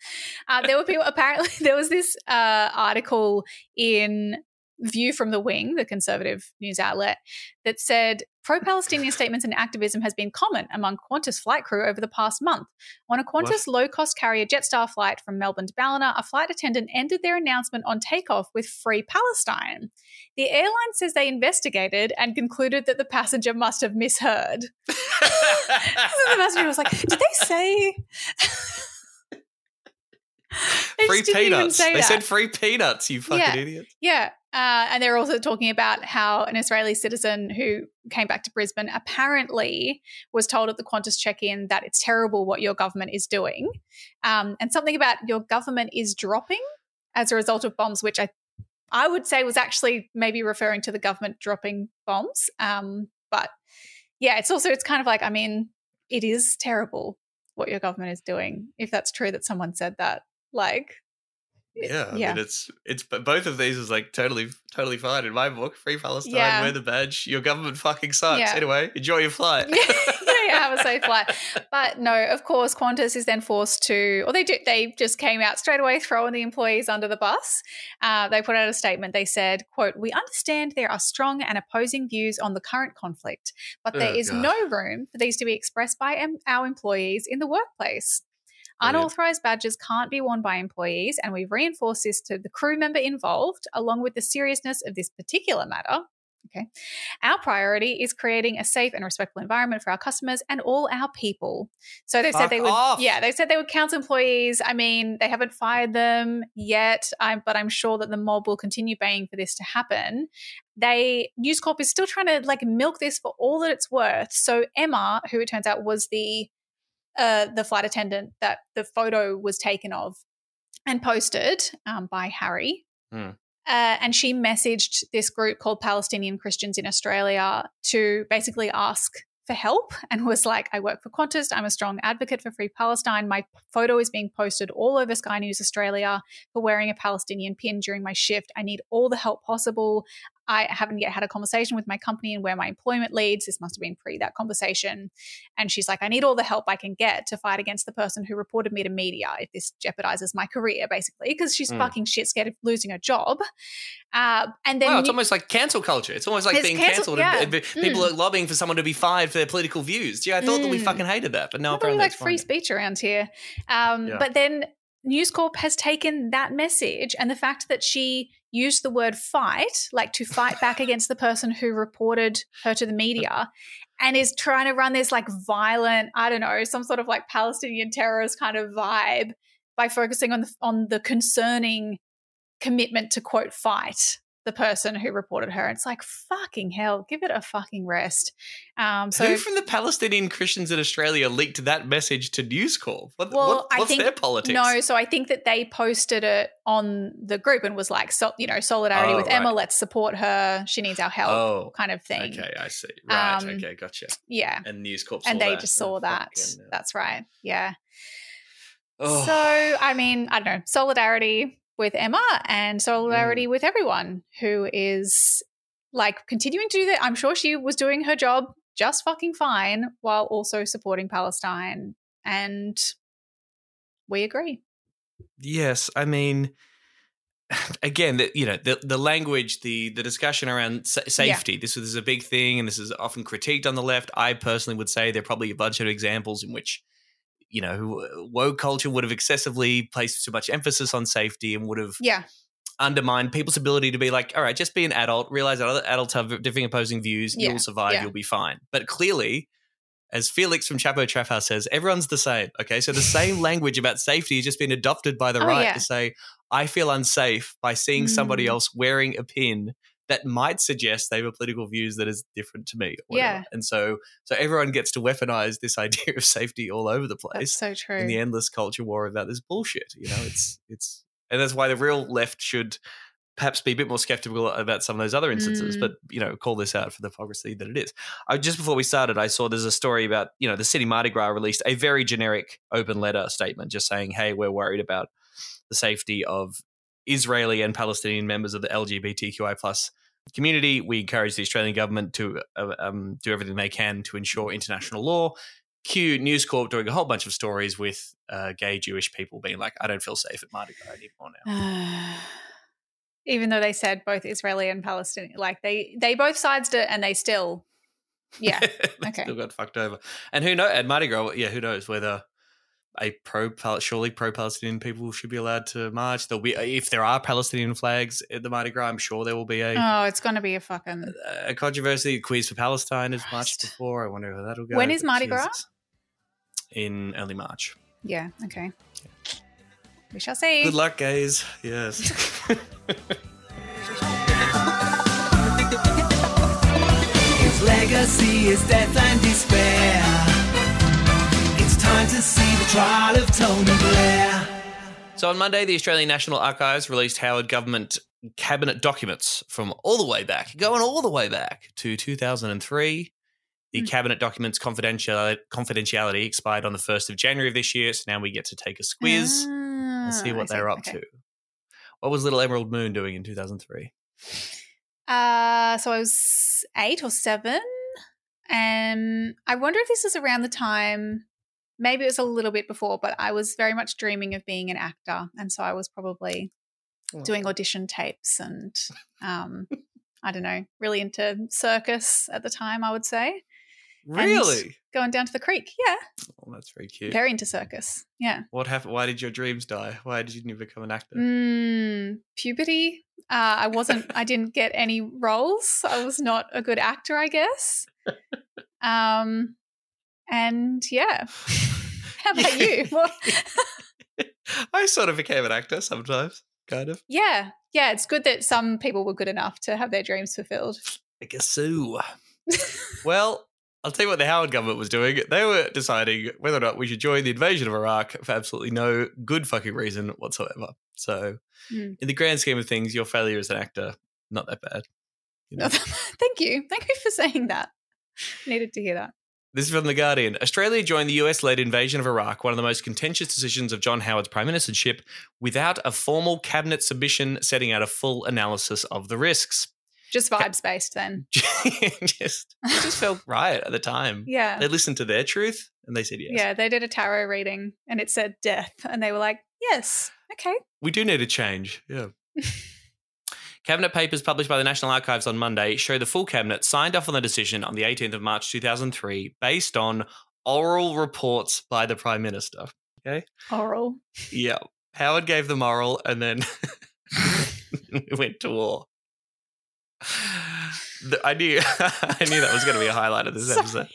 Uh, there were people. Apparently, there was this uh, article in View from the Wing, the conservative news outlet, that said pro Palestinian statements and activism has been common among Qantas flight crew over the past month. On a Qantas low cost carrier Jetstar flight from Melbourne to Ballina, a flight attendant ended their announcement on takeoff with Free Palestine. The airline says they investigated and concluded that the passenger must have misheard. so the passenger was like, Did they say. They free just didn't even peanuts. They that. said free peanuts, you fucking Yeah. idiots. Yeah. Uh, and they're also talking about how an Israeli citizen who came back to Brisbane apparently was told at the Qantas check in that it's terrible what your government is doing. Um, and something about your government is dropping as a result of bombs, which I, I would say was actually maybe referring to the government dropping bombs. Um, but yeah, it's also, it's kind of like, I mean, it is terrible what your government is doing. If that's true that someone said that, like, Yeah, I yeah. mean it's it's but both of these is like totally totally fine in my book. Free Palestine, Yeah. wear the badge. Your government fucking sucks. Yeah. Anyway, enjoy your flight. yeah, yeah, have a safe flight. But no, of course, Qantas is then forced to, or they do, they just came out straight away throwing the employees under the bus. Uh, they put out a statement. They said, "quote We understand there are strong and opposing views on the current conflict, but there Oh, is God. no room for these to be expressed by em- our employees in the workplace." Unauthorized badges can't be worn by employees, and we've reinforced this to the crew member involved, along with the seriousness of this particular matter. Okay. Our priority is creating a safe and respectful environment for our customers and all our people. So they've said they would, off. yeah, they said they would counsel employees. I mean, they haven't fired them yet, I'm, but I'm sure that the mob will continue baying for this to happen. They News Corp is still trying to like milk this for all that it's worth. So Emma, who it turns out was the uh, the flight attendant that the photo was taken of and posted um, by Harry, Hmm. uh, and she messaged this group called Palestinian Christians in Australia to basically ask for help and was like, I work for Qantas. I'm a strong advocate for Free Palestine. My photo is being posted all over Sky News Australia for wearing a Palestinian pin during my shift. I need all the help possible. I haven't yet had a conversation with my company and where my employment leads. This must have been pre that conversation. And she's like, I need all the help I can get to fight against the person who reported me to media if this jeopardizes my career, basically, because she's Mm. fucking shit scared of losing her job. Uh, and then Well, it's you- almost like cancel culture. It's almost like It's being cancelled. yeah. and be- People Mm. are lobbying for someone to be fired for their political views. Yeah, I thought that we Mm. fucking hated that, but no, we apparently like it's free speech around here. Um, Yeah. But then News Corp has taken that message and the fact that she used the word fight, like to fight back against the person who reported her to the media, and is trying to run this like violent, I don't know, some sort of like Palestinian terrorist kind of vibe by focusing on the on the concerning commitment to quote fight the person who reported her. It's like fucking hell, give it a fucking rest. Um, so Who from the Palestinian Christians in Australia leaked that message to News Corp? What, Well, what- I what's think their politics? No, so I think that they posted it on the group and was like, so, you know, solidarity Oh, with Emma. Let's support her. She needs our help, Oh, kind of thing. Okay, I see. Right. Um, okay, gotcha. Yeah, And News Corp and they that just saw that. fucking, uh, That's right. Yeah. Oh. So I mean, I don't know, solidarity with Emma and solidarity Mm. with everyone who is like continuing to do that. I'm sure she was doing her job just fucking fine while also supporting Palestine, and we agree. Yes, I mean, again, the, you know, the the language, the the discussion around sa- safety. This is a big thing, and this is often critiqued on the left. I personally would say there are probably a bunch of examples in which, you know, woke culture would have excessively placed too much emphasis on safety and would have Yeah. undermined people's ability to be like, all right, just be an adult, realize that other adults have different opposing views, Yeah, you'll survive, yeah. you'll be fine. But clearly, as Felix from Chapo Trap House says, everyone's the same. Okay. So the same language about safety has just been adopted by the Oh, right yeah. to say, I feel unsafe by seeing somebody Mm. else wearing a pin that might suggest they have a political views that is different to me. or whatever. Yeah. And so so everyone gets to weaponize this idea of safety all over the place That's so true. in the endless culture war about this bullshit. You know, it's it's and that's why the real left should perhaps be a bit more skeptical about some of those other instances, Mm. but you know, call this out for the hypocrisy that it is. I, just before we started, I saw there's a story about you know the city Mardi Gras released a very generic open letter statement, just saying, "Hey, we're worried about the safety of Israeli and Palestinian members of the LGBTQI plus." Community. We encourage the Australian government to uh, um, do everything they can to ensure international law. Q News Corp doing a whole bunch of stories with uh, gay Jewish people being like, "I don't feel safe at Mardi Gras anymore now." Even though they said both Israeli and Palestinian, like they they both sides it, and they still, yeah, okay. Still got fucked over. And who knows? At Mardi Gras, yeah, who knows whether a pro surely pro Palestinian people should be allowed to march. There'll be if there are Palestinian flags at the Mardi Gras. I'm sure there will be a Oh, it's going to be a fucking. a controversy. Queers for Palestine has marched before. I wonder how that'll go. When is but Mardi Gras? In early March. Yeah. Okay. We shall see. Good luck, guys. Yes. His legacy is death and despair. It's time to see the trial of Tony Blair. So on Monday, the Australian National Archives released Howard government cabinet documents from all the way back, going all the way back to 2003. The cabinet documents confidential- confidentiality expired on the 1st of January of this year, so now we get to take a squiz and see Ah, what I they're up Okay. to. What was Little Emerald Moon doing in 2003? Uh, so I was eight or seven. Um, I wonder if this is around the time, maybe it was a little bit before, but I was very much dreaming of being an actor. And so I was probably doing audition tapes and, um, I don't know, really into circus at the time, I would say. Really? going down to the creek. Yeah. Oh, that's very cute. Very into circus. Yeah. What happened? Why did your dreams die? Why did you never become an actor? Mm, puberty. Uh, I wasn't. I didn't get any roles. I was not a good actor, I guess. Um, and yeah. How about you? I sort of became an actor sometimes, kind of. Yeah, yeah. It's good that some people were good enough to have their dreams fulfilled. I guess so. well, I'll tell you what the Howard government was doing. They were deciding whether or not we should join the invasion of Iraq for absolutely no good fucking reason whatsoever. So, Mm. in the grand scheme of things, your failure as an actor, not that bad. You know? Thank you. Thank you for saying that. Needed to hear that. This is from The Guardian. Australia joined the US led invasion of Iraq, one of the most contentious decisions of John Howard's prime ministership, without a formal cabinet submission setting out a full analysis of the risks. Just vibes based then. just, it just felt right at the time. Yeah. They listened to their truth and they said yes. Yeah, they did a tarot reading and it said death, and they were like, "Yes, okay." We do need a change. Yeah. cabinet papers published by the National Archives on Monday show the full cabinet signed off on the decision on the 18th of March 2003 based on oral reports by the Prime Minister. Okay. Oral. Yeah. Howard gave them oral and then we went to war. The- I knew I knew that was going to be a highlight of this Sorry. episode.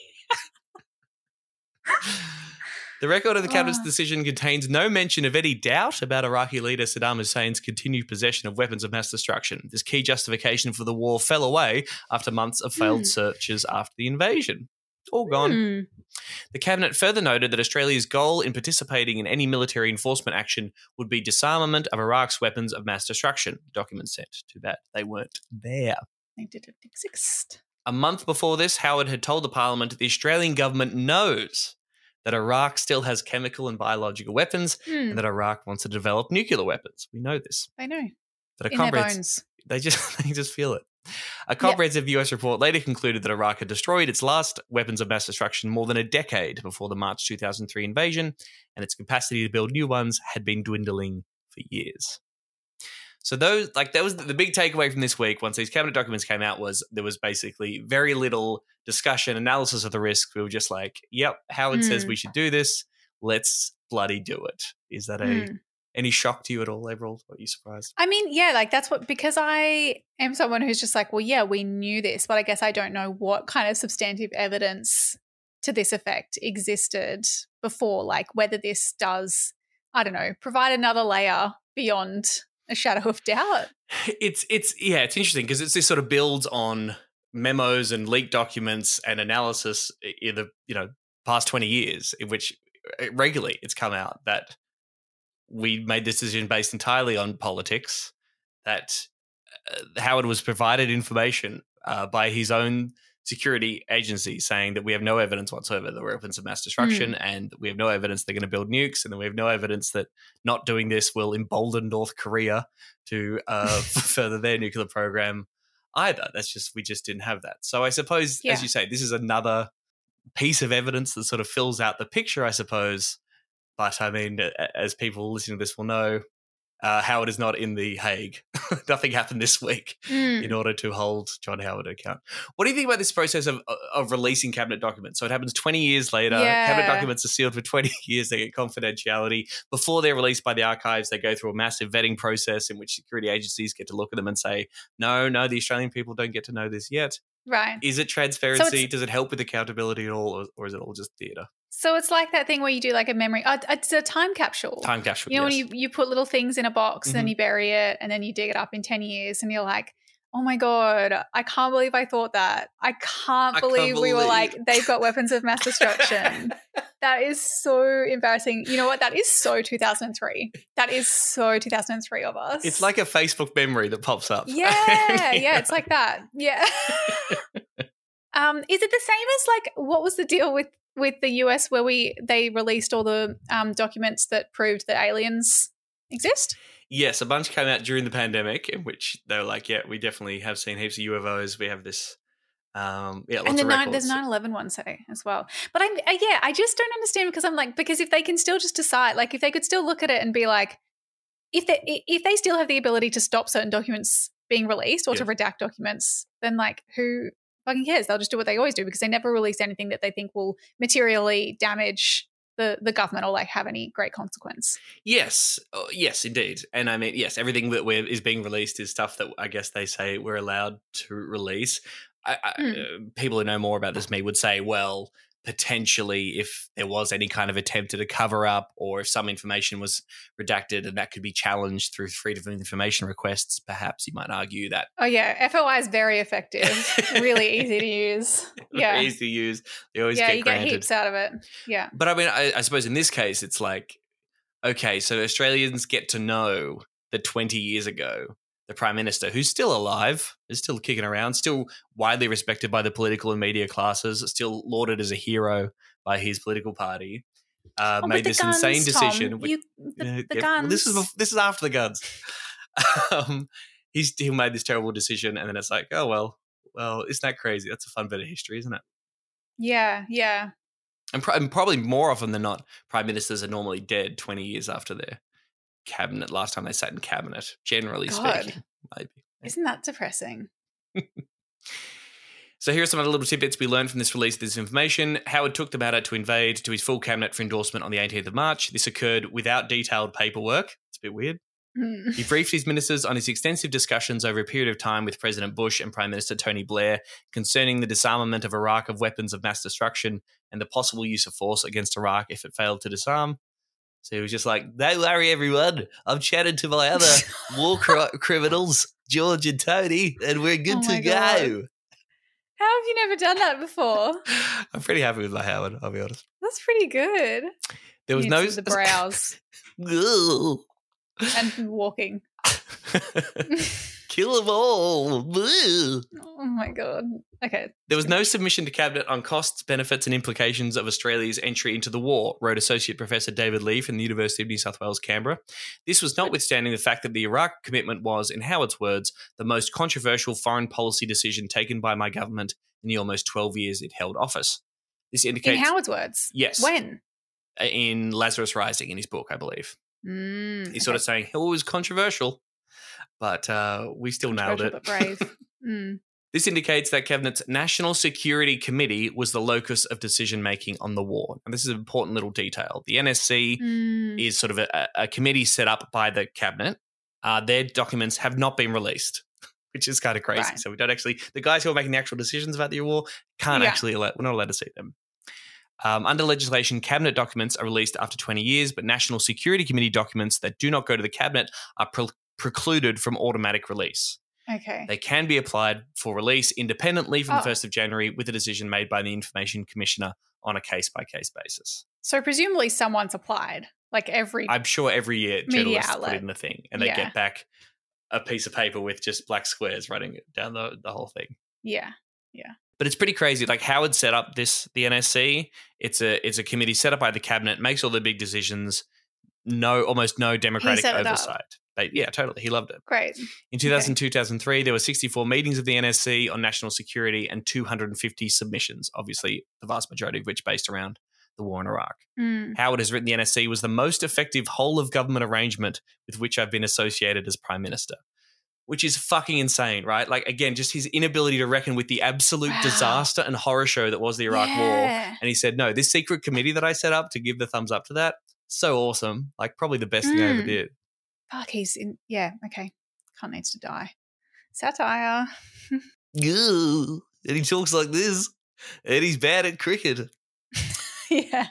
The record of the cabinet's Ah. decision contains no mention of any doubt about Iraqi leader Saddam Hussein's continued possession of weapons of mass destruction. This key justification for the war fell away after months of failed Hmm. searches after the invasion. All gone. Hmm. The cabinet further noted that Australia's goal in participating in any military enforcement action would be disarmament of Iraq's weapons of mass destruction. The document said. Too bad they weren't there. They didn't exist. A month before this, Howard had told the parliament that the Australian government knows that Iraq still has chemical and biological weapons Hmm. and that Iraq wants to develop nuclear weapons. We know this. They know. But a comprehensive- bones. they just they just feel it. A comprehensive US report later concluded that Iraq had destroyed its last weapons of mass destruction more than a decade before the March 2003 invasion, and its capacity to build new ones had been dwindling for years. So those like that was the big takeaway from this week once these cabinet documents came out was there was basically very little discussion analysis of the risk. We were just like, yep, Howard says Hmm. we should do this. Let's bloody do it. Is that a Hmm. any shock to you at all, Emerald? Are you surprised? I mean, yeah, like that's what because I am someone who's just like, well, yeah, we knew this, but I guess I don't know what kind of substantive evidence to this effect existed before, like whether this does, I don't know, provide another layer beyond a shadow of doubt. it's it's yeah it's interesting because it's this sort of builds on memos and leaked documents and analysis in the you know past 20 years in which uh, regularly it's come out that we made this decision based entirely on politics that uh, howard was provided information uh, by his own security agency saying that we have no evidence whatsoever that we're weapons of mass destruction and we have no evidence they're going to build nukes and then we have no evidence that not doing this will embolden north korea to uh, further their nuclear program either. That's just we just didn't have that. So I suppose, Yeah. as you say, this is another piece of evidence that sort of fills out the picture, I suppose. But I mean, as people listening to this will know, uh, Howard is not in the Hague. Nothing happened this week Mm. in order to hold John Howard to account. What do you think about this process of of releasing cabinet documents? So it happens 20 years later. Cabinet documents are sealed for 20 years. They get confidentiality. Before they're released by the archives, they go through a massive vetting process in which security agencies get to look at them and say, no, no, the Australian people don't get to know this yet. Right. Is it transparency? it's- Does it help with accountability at all? Or, or is it all just theatre? So it's like that thing where you do like a memory. Uh, it's a time capsule. Time capsule. You know, yes. when you, you put little things in a box and then Mhm. you bury it and then you dig it up in 10 years and you're like, oh my God, I can't believe I thought that. I can't I can't believe we were like, they've got weapons of mass destruction. that is so embarrassing. You know what? That is so 2003. That is so 2003 of us. It's like a Facebook memory that pops up. Yeah, yeah, it's like that. Yeah. um, is it the same as like what was the deal with with the US where we they released all the um, documents that proved that aliens exist? Yes, a bunch came out during the pandemic in which they were like, yeah, we definitely have seen heaps of UFOs. We have this, um, yeah, lots and the nine, there's 9-11 one say as well. But I'm uh, yeah, I just don't understand because I'm like because if they can still just decide, like if they could still look at it and be like, if they if they still have the ability to stop certain documents being released or to redact documents, then like who fucking cares? They'll just do what they always do because they never release anything that they think will materially damage the the government or like have any great consequence. Yes, oh, yes, indeed. And I mean, yes, everything that we're, is being released is stuff that I guess they say we're allowed to release. I, I, Hmm. uh, people who know more about this me would say, well, potentially, if there was any kind of attempt at a cover up, or if some information was redacted and that could be challenged through freedom of information requests, perhaps you might argue that Oh yeah, FOI is very effective, really easy to use. Yeah, easy to use. They always yeah, get you granted. get heaps out of it. Yeah. But I mean, I, I suppose in this case, it's like, okay, so Australians get to know that 20 years ago, the Prime Minister, who's still alive, is still kicking around, still widely respected by the political and media classes, still lauded as a hero by his political party, uh, Oh, made this guns, insane Tom, decision. which- you- the- the yeah, well, this is this is after the guns. um, he's he made this terrible decision, and then it's like, oh well, well, isn't that crazy? That's a fun bit of history, isn't it? Yeah, yeah. And, pro- and probably more often than not, prime ministers are normally dead 20 years after their cabinet, last time they sat in cabinet, generally God. speaking. Maybe. Isn't that depressing? So here are some of the little tidbits we learned from this release of this information. Howard took the matter to invade to his full cabinet for endorsement on the 18th of March. This occurred without detailed paperwork. It's a bit weird. Hmm. He briefed his ministers on his extensive discussions over a period of time with President Bush and Prime Minister Tony Blair concerning the disarmament of Iraq of weapons of mass destruction and the possible use of force against Iraq if it failed to disarm. So he was just like, "Don't worry, everyone. I've chatted to my other war cri- criminals, George and Tony, and we're good Oh to my go." How have you never done that before? I'm pretty happy with my Howard. I'll be honest. That's pretty good. There was no the brows and walking. Kill them all. Ugh. Oh my god. Okay. There was no submission to cabinet on costs, benefits, and implications of Australia's entry into the war, wrote Associate Professor David Lee from the University of New South Wales, Canberra. This was notwithstanding the fact that the Iraq commitment was, in Howard's words, the most controversial foreign policy decision taken by my government in the almost 12 years it held office. This indicates. In Howard's words. Yes. When? In Lazarus Rising, in his book, I believe. Mm, He's sort of saying, oh, it was controversial, but uh, we still nailed it. Brave. Mm. This indicates that Cabinet's National Security Committee was the locus of decision making on the war. And this is an important little detail. The NSC Mm. is sort of a, a committee set up by the Cabinet. Uh, their documents have not been released, which is kind of crazy. Right. So we don't actually, the guys who are making the actual decisions about the war can't Yeah. actually, allow, we're not allowed to see them. Um, under legislation, cabinet documents are released after 20 years, but National Security Committee documents that do not go to the cabinet are pre- precluded from automatic release. Okay. They can be applied for release independently from Oh. the 1st of January with a decision made by the Information Commissioner on a case by case basis. So presumably someone's applied. Like every I'm sure every year journalists put in the thing and they Yeah. get back a piece of paper with just black squares running down the, the whole thing. Yeah. Yeah. But it's pretty crazy. Like Howard set up this the NSC. It's a it's a committee set up by the cabinet, makes all the big decisions. No, almost no democratic set it up. oversight. They, yeah, totally. He loved it. Great. In 2002 2003, there were 64 meetings of the NSC on national security and 250 submissions, obviously, the vast majority of which based around the war in Iraq. Mm. Howard has written the NSC was the most effective whole of government arrangement with which I've been associated as prime minister. Which is fucking insane, right? Like again, just his inability to reckon with the absolute Wow. disaster and horror show that was the Iraq War. And he said, "No, this secret committee that I set up to give the thumbs up to that, so awesome. Like probably the best thing I ever Mm. did." Fuck, he's in. Yeah, okay. Cunt needs to die. Satire. Goo. And he talks like this. And he's bad at cricket. yeah.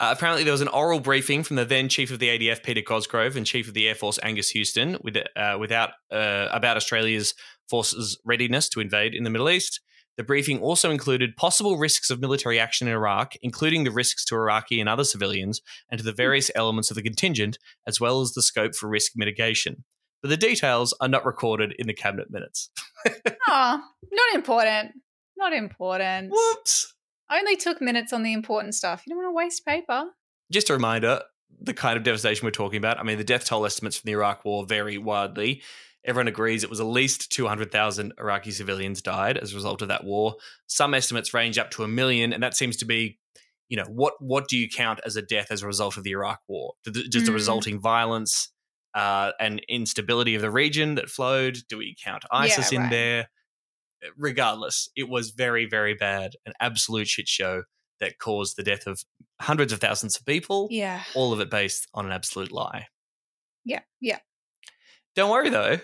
Uh, apparently, there was an oral briefing from the then chief of the ADF, Peter Cosgrove, and chief of the Air Force, Angus Houston, with uh, without uh, about Australia's forces' readiness to invade in the Middle East. The briefing also included possible risks of military action in Iraq, including the risks to Iraqi and other civilians, and to the various elements of the contingent, as well as the scope for risk mitigation. But the details are not recorded in the cabinet minutes. Oh, not important. Not important. Whoops. I only took minutes on the important stuff. You don't want to waste paper. just a reminder the kind of devastation we're talking about. I mean, the death toll estimates from the Iraq War vary widely. Everyone agrees it was at least 200,000 Iraqi civilians died as a result of that war. Some estimates range up to a million, and that seems to be, you know, what what do you count as a death as a result of the Iraq War? Do the- Does the Mm. resulting violence uh, and instability of the region that flowed, do we count ISIS in right. there? Regardless, it was very, very bad, an absolute shit show that caused the death of hundreds of thousands of people Yeah. all of it based on an absolute lie. Yeah. Yeah. Don't worry though.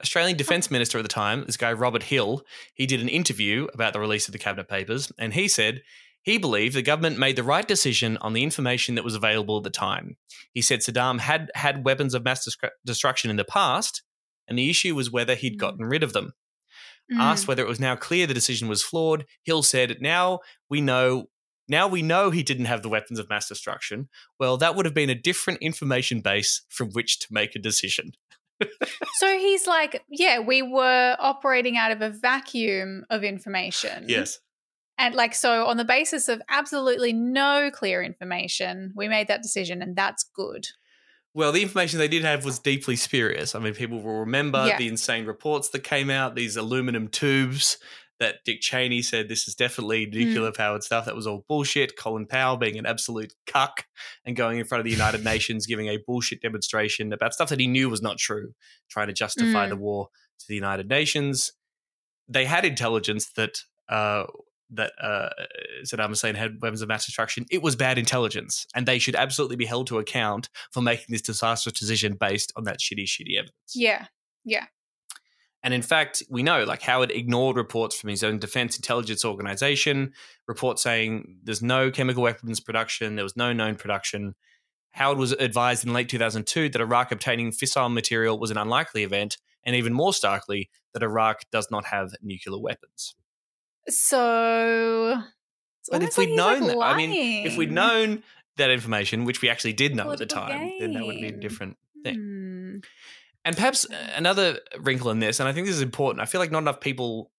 Australian Defence Minister at the time, this guy Robert Hill, he did an interview about the release of the cabinet papers, and he said he believed the government made the right decision on the information that was available at the time. He said Saddam had had weapons of mass destruction in the past, and the issue was whether he'd gotten rid of them. Mm. Asked whether it was now clear the decision was flawed, Hill said, "Now we know." Now we know he didn't have the weapons of mass destruction. Well, that would have been a different information base from which to make a decision. So he's like, yeah, we were operating out of a vacuum of information. Yes. And like, so on the basis of absolutely no clear information, we made that decision, and that's good. Well, the information they did have was deeply spurious. I mean, people will remember Yeah. the insane reports that came out, these aluminum tubes that Dick Cheney said this is definitely nuclear powered stuff. That was all bullshit. Colin Powell being an absolute cuck and going in front of the United Nations, giving a bullshit demonstration about stuff that he knew was not true, trying to justify Mm. the war to the United Nations. They had intelligence that uh, that uh, Saddam Hussein had weapons of mass destruction. It was bad intelligence, and they should absolutely be held to account for making this disastrous decision based on that shitty, shitty evidence. Yeah. Yeah. And in fact, we know like Howard ignored reports from his own defense intelligence organization, reports saying there's no chemical weapons production, there was no known production. Howard was advised in late 2002 that Iraq obtaining fissile material was an unlikely event, and even more starkly, that Iraq does not have nuclear weapons. So. But if we'd known like, that, I mean, if we'd known that information, which we actually did know at the time, then that would be a different thing. Hmm. And perhaps another wrinkle in this, and I think this is important. I feel like not enough people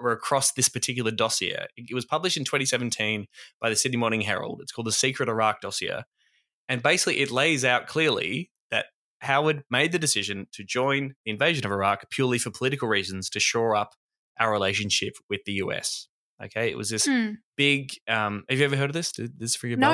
were across this particular dossier. It was published in 2017 by the Sydney Morning Herald. It's called the Secret Iraq Dossier. And basically, it lays out clearly that Howard made the decision to join the invasion of Iraq purely for political reasons to shore up our relationship with the US. Okay, it was this Hmm. big. Um, have you ever heard of this? Did this your a bell?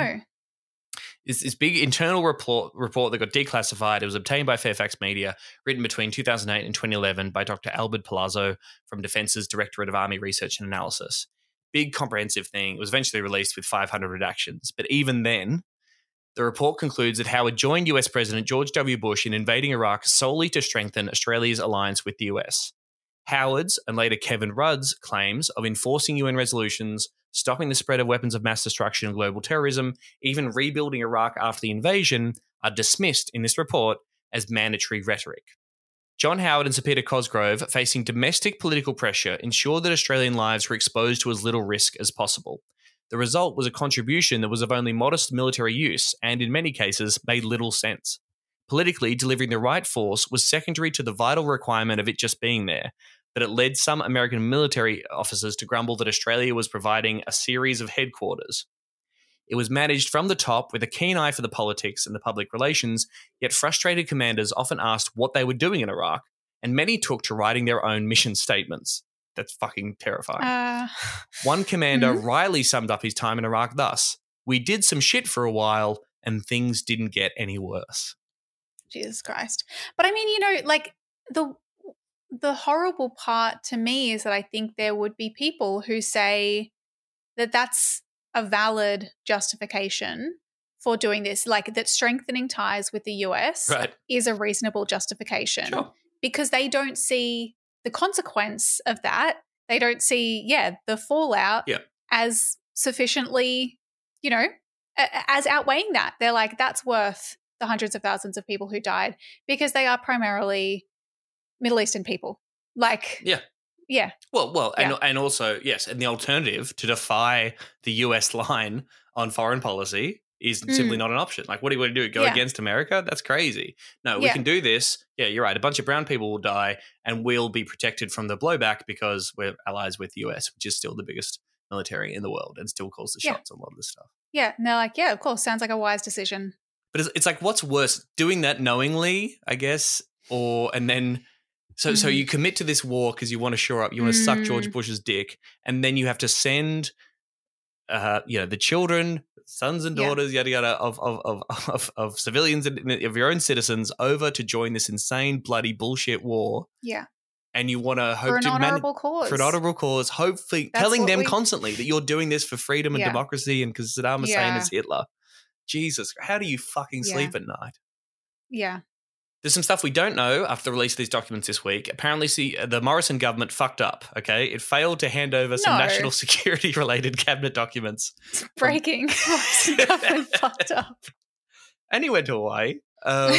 This big internal report report that got declassified. It was obtained by Fairfax Media, written between 2008 and 2011 by Dr. Albert Palazzo from Defense's Directorate of Army Research and Analysis. Big comprehensive thing. It was eventually released with 500 redactions, but even then, the report concludes that Howard joined US President George W. Bush in invading Iraq solely to strengthen Australia's alliance with the US. Howard's and later Kevin Rudd's claims of enforcing UN resolutions, stopping the spread of weapons of mass destruction and global terrorism, even rebuilding Iraq after the invasion, are dismissed in this report as mandatory rhetoric. John Howard and Sir Peter Cosgrove, facing domestic political pressure, ensured that Australian lives were exposed to as little risk as possible. The result was a contribution that was of only modest military use and, in many cases, made little sense. Politically, delivering the right force was secondary to the vital requirement of it just being there, but it led some American military officers to grumble that Australia was providing a series of headquarters. It was managed from the top with a keen eye for the politics and the public relations, yet frustrated commanders often asked what they were doing in Iraq, and many took to writing their own mission statements. That's fucking terrifying. Uh, One commander, Mhm. Riley, summed up his time in Iraq thus We did some shit for a while, and things didn't get any worse. Jesus Christ. But I mean, you know, like the the horrible part to me is that I think there would be people who say that that's a valid justification for doing this, like that strengthening ties with the US Right. is a reasonable justification because they don't see the consequence of that. They don't see, yeah, the fallout Yeah. as sufficiently, you know, as outweighing that. They're like, that's worth the hundreds of thousands of people who died because they are primarily Middle Eastern people. Like, Yeah. yeah, Well, well, and Yeah. and also yes, and the alternative to defy the U.S. line on foreign policy is simply Mm. not an option. Like, what do you want to do? Go Yeah. against America? That's crazy. No, we Yeah. can do this. Yeah, you're right. A bunch of brown people will die, and we'll be protected from the blowback because we're allies with the U.S., which is still the biggest military in the world and still calls the Yeah. shots on a lot of this stuff. yeah. And they're like, yeah, of course, sounds like a wise decision. But it's, it's like, what's worse, doing that knowingly, I guess, or and then so so Mhm. you commit to this war because you want to shore up, you want to suck George Mm. Bush's dick, and then you have to send, uh, you know, the children, sons and Yeah. daughters, yada yada, of of of of, of civilians and of your own citizens over to join this insane, bloody bullshit war, Yeah. and you want to hope For an to man- honorable cause. for an honorable cause, hopefully That's telling them we- constantly that you're doing this for freedom and Yeah. democracy, and because Saddam Hussein Yeah. is Hitler. Jesus, how do you fucking Yeah. sleep at night? Yeah. There's some stuff we don't know after the release of these documents this week. Apparently, see, the Morrison government fucked up. Okay, it failed to hand over some No. national security-related cabinet documents, It's Breaking. Morrison government fucked up. and he went to Hawaii. Um,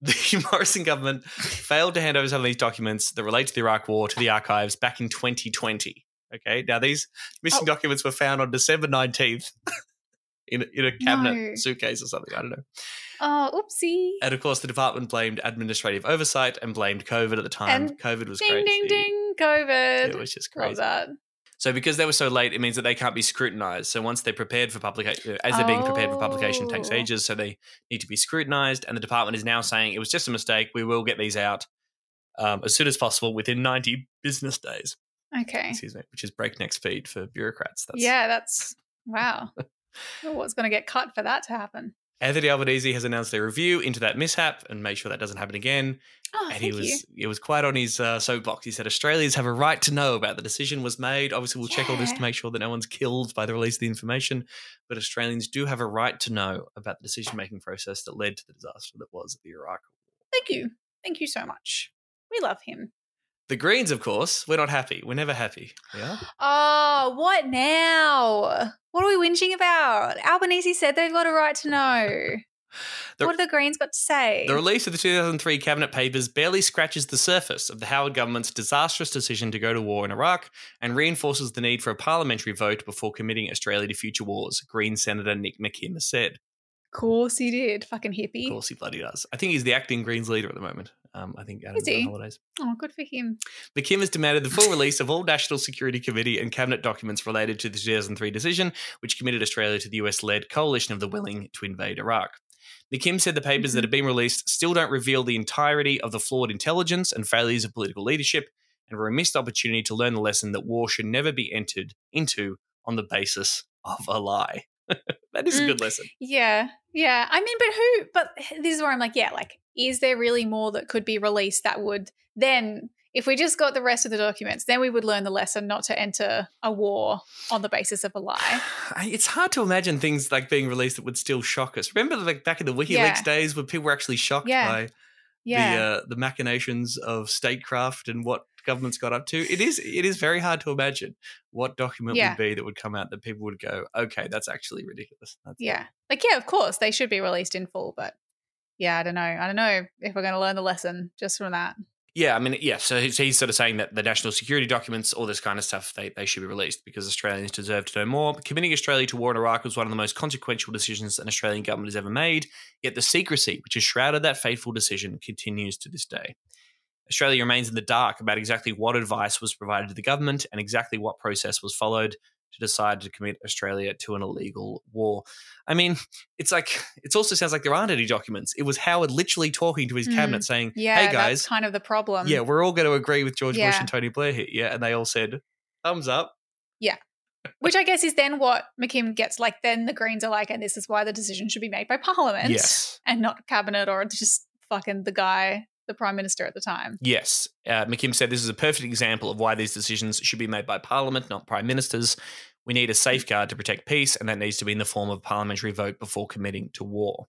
the Morrison government failed to hand over some of these documents that relate to the Iraq War to the archives back in 2020. Okay, now these missing Oh. documents were found on December 19th in a, in a cabinet No. suitcase or something. I don't know. Oh, oopsie. And of course, the department blamed administrative oversight and blamed COVID at the time. And COVID was Ding, crazy. ding, ding. COVID. It was just Love crazy. that. So because they were so late, it means that they can't be scrutinized. So once they're prepared for publication, as they're being prepared for publication, it takes Oh. ages. So they need to be scrutinized. And the department is now saying it was just a mistake. We will get these out um, as soon as possible within 90 business days. Okay. Excuse me, which is breakneck speed for bureaucrats. That's yeah, that's wow. Oh, What's going to get cut for that to happen? Anthony Albanese has announced a review into that mishap and make sure that doesn't happen again. Oh, and he was you. it was quite on his uh, soapbox. He said Australians have a right to know about the decision was made. Obviously, we'll check all this to make sure that no one's killed by the release of the information. But Australians do have a right to know about the decision making process that led to the disaster that was the Iraq. War. Thank you. Thank you so much. We love him. The Greens, of course, we're not happy. We're never happy. Yeah. Oh, what now? What are we whinging about? Albanese said they've got a right to know. The- what have the Greens got to say? The release of the 2003 cabinet papers barely scratches the surface of the Howard government's disastrous decision to go to war in Iraq and reinforces the need for a parliamentary vote before committing Australia to future wars, Green Senator Nick McKim has said. Of course he did. Fucking hippie. Of course, he bloody does. I think he's the acting Greens leader at the moment. Um, I think out Is of the he? holidays. Oh, good for him. McKim has demanded the full release of all National Security Committee and cabinet documents related to the 2003 decision, which committed Australia to the US led coalition of the willing to invade Iraq. McKim said the papers that have been released still don't reveal the entirety of the flawed intelligence and failures of political leadership and were a missed opportunity to learn the lesson that war should never be entered into on the basis of a lie. that is a Mm. good lesson. Yeah. Yeah. I mean, but who, but this is where I'm like, yeah, like, is there really more that could be released that would then, if we just got the rest of the documents, then we would learn the lesson not to enter a war on the basis of a lie. It's hard to imagine things like being released that would still shock us. Remember, like back in the WikiLeaks Yeah. days, when people were actually shocked Yeah. by Yeah. the uh, the machinations of statecraft and what governments got up to. It is it is very hard to imagine what document Yeah. would be that would come out that people would go, okay, that's actually ridiculous. That's yeah. Like, yeah, of course, they should be released in full, but yeah, I don't know. I don't know if we're going to learn the lesson just from that. Yeah, I mean, yeah. So he's, he's sort of saying that the national security documents, all this kind of stuff, they, they should be released because Australians deserve to know more. Committing Australia to war in Iraq was one of the most consequential decisions an Australian government has ever made. Yet the secrecy which has shrouded that fateful decision continues to this day. Australia remains in the dark about exactly what advice was provided to the government and exactly what process was followed. To decide to commit Australia to an illegal war. I mean, it's like it also sounds like there aren't any documents. It was Howard literally talking to his Mm. cabinet saying, Yeah, "Hey that's guys, kind of the problem. yeah, we're all going to agree with George Bush and Tony Blair here." Yeah, and they all said, "Thumbs up." Yeah. Which I guess is then what McKim gets like, then the Greens are like, and this is why the decision should be made by Parliament Yes. and not cabinet or just fucking the guy, the Prime Minister at the time. Yes, uh, McKim said this is a perfect example of why these decisions should be made by Parliament, not prime ministers. We need a safeguard to protect peace, and that needs to be in the form of a parliamentary vote before committing to war.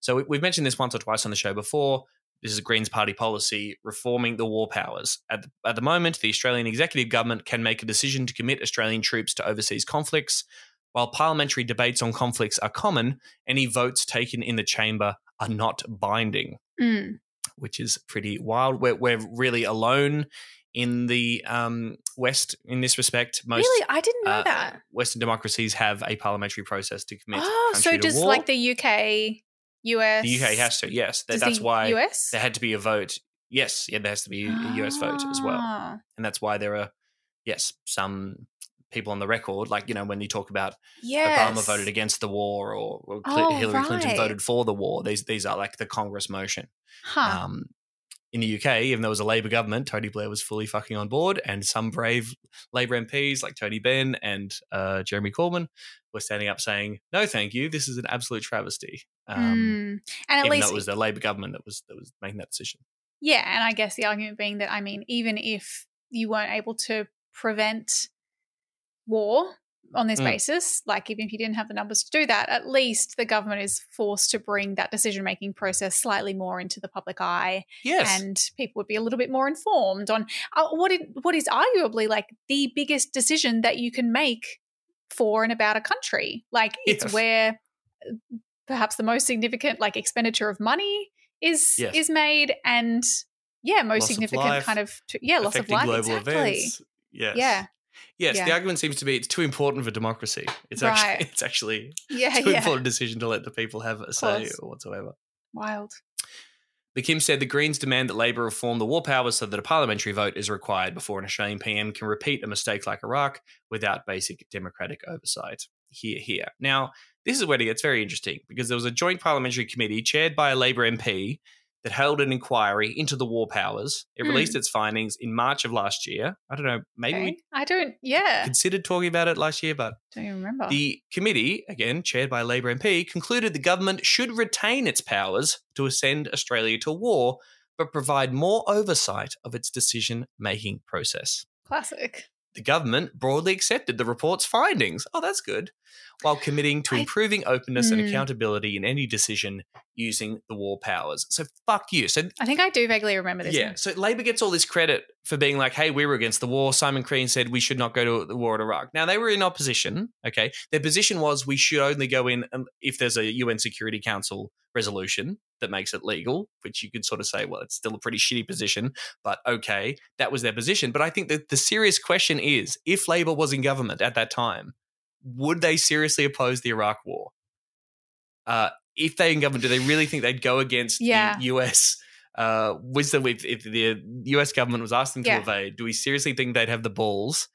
So we- we've mentioned this once or twice on the show before. This is a Greens Party policy reforming the war powers. At the, at the moment, the Australian executive government can make a decision to commit Australian troops to overseas conflicts. While parliamentary debates on conflicts are common, any votes taken in the chamber are not binding Mm. Which is pretty wild. We're, we're really alone in the um, West in this respect. Most really? I didn't know uh, that. Western democracies have a parliamentary process to commit. Oh, so does war. like the UK, US. the UK has to? Yes, That- that's the why US? there had to be a vote. Yes, yeah, there has to be a US vote as well, Ah. and that's why there are yes some people on the record, like you know when you talk about Yes. Obama voted against the war or, or Cl- Oh, Hillary Clinton voted for the war. These these are like the Congress motion. Huh. Um, in the UK, even though it was a Labour government, Tony Blair was fully fucking on board, and some brave Labour MPs like Tony Benn and uh, Jeremy Corbyn were standing up saying, "No, thank you. This is an absolute travesty." Um, Mm. And at even least it was the Labour government that was that was making that decision. Yeah, and I guess the argument being that I mean, even if you weren't able to prevent war on this Mm. basis, like even if you didn't have the numbers to do that, at least the government is forced to bring that decision making process slightly more into the public eye. Yes. and people would be a little bit more informed on uh, what it, what is arguably like the biggest decision that you can make for and about a country. Like it's where uh, perhaps the most significant like expenditure of money is Yes. is made and yeah most Loss of significant life, kind of yeah loss of life global exactly events. Yes. yeah Yes, the argument seems to be it's too important for democracy. It's Right. actually it's actually Yeah, too yeah. important decision to let the people have a say or whatsoever. wild McKim said the Greens demand that Labor reform the war powers so that a parliamentary vote is required before an Australian PM can repeat a mistake like Iraq without basic democratic oversight. Here, here. Now, this is where it gets very interesting because there was a joint parliamentary committee chaired by a Labor MP that held an inquiry into the war powers. It Hmm. released its findings in March of last year. I don't know, maybe okay. we I don't yeah considered talking about it last year, but don't even remember the committee, again chaired by a Labor MP, concluded the government should retain its powers to send Australia to war, but provide more oversight of its decision making process. classic The government broadly accepted the report's findings. Oh, that's good. While committing to I- improving openness and Mm. accountability in any decision using the war powers. So, fuck you. So, I think I do vaguely remember this yeah. one. So Labor gets all this credit for being like, hey, we were against the war. Simon Crean said we should not go to the war in Iraq. Now they were in opposition. Okay. Their position was we should only go in um, if there's a UN Security Council resolution that makes it legal, which you could sort of say, well, it's still a pretty shitty position, but okay, that was their position. But I think that the serious question is if Labor was in government at that time, would they seriously oppose the Iraq war? Uh, if they in government, do they really think they'd go against Yeah. the US uh, wisdom? If, if the US government was asked them to Yeah. invade, do we seriously think they'd have the balls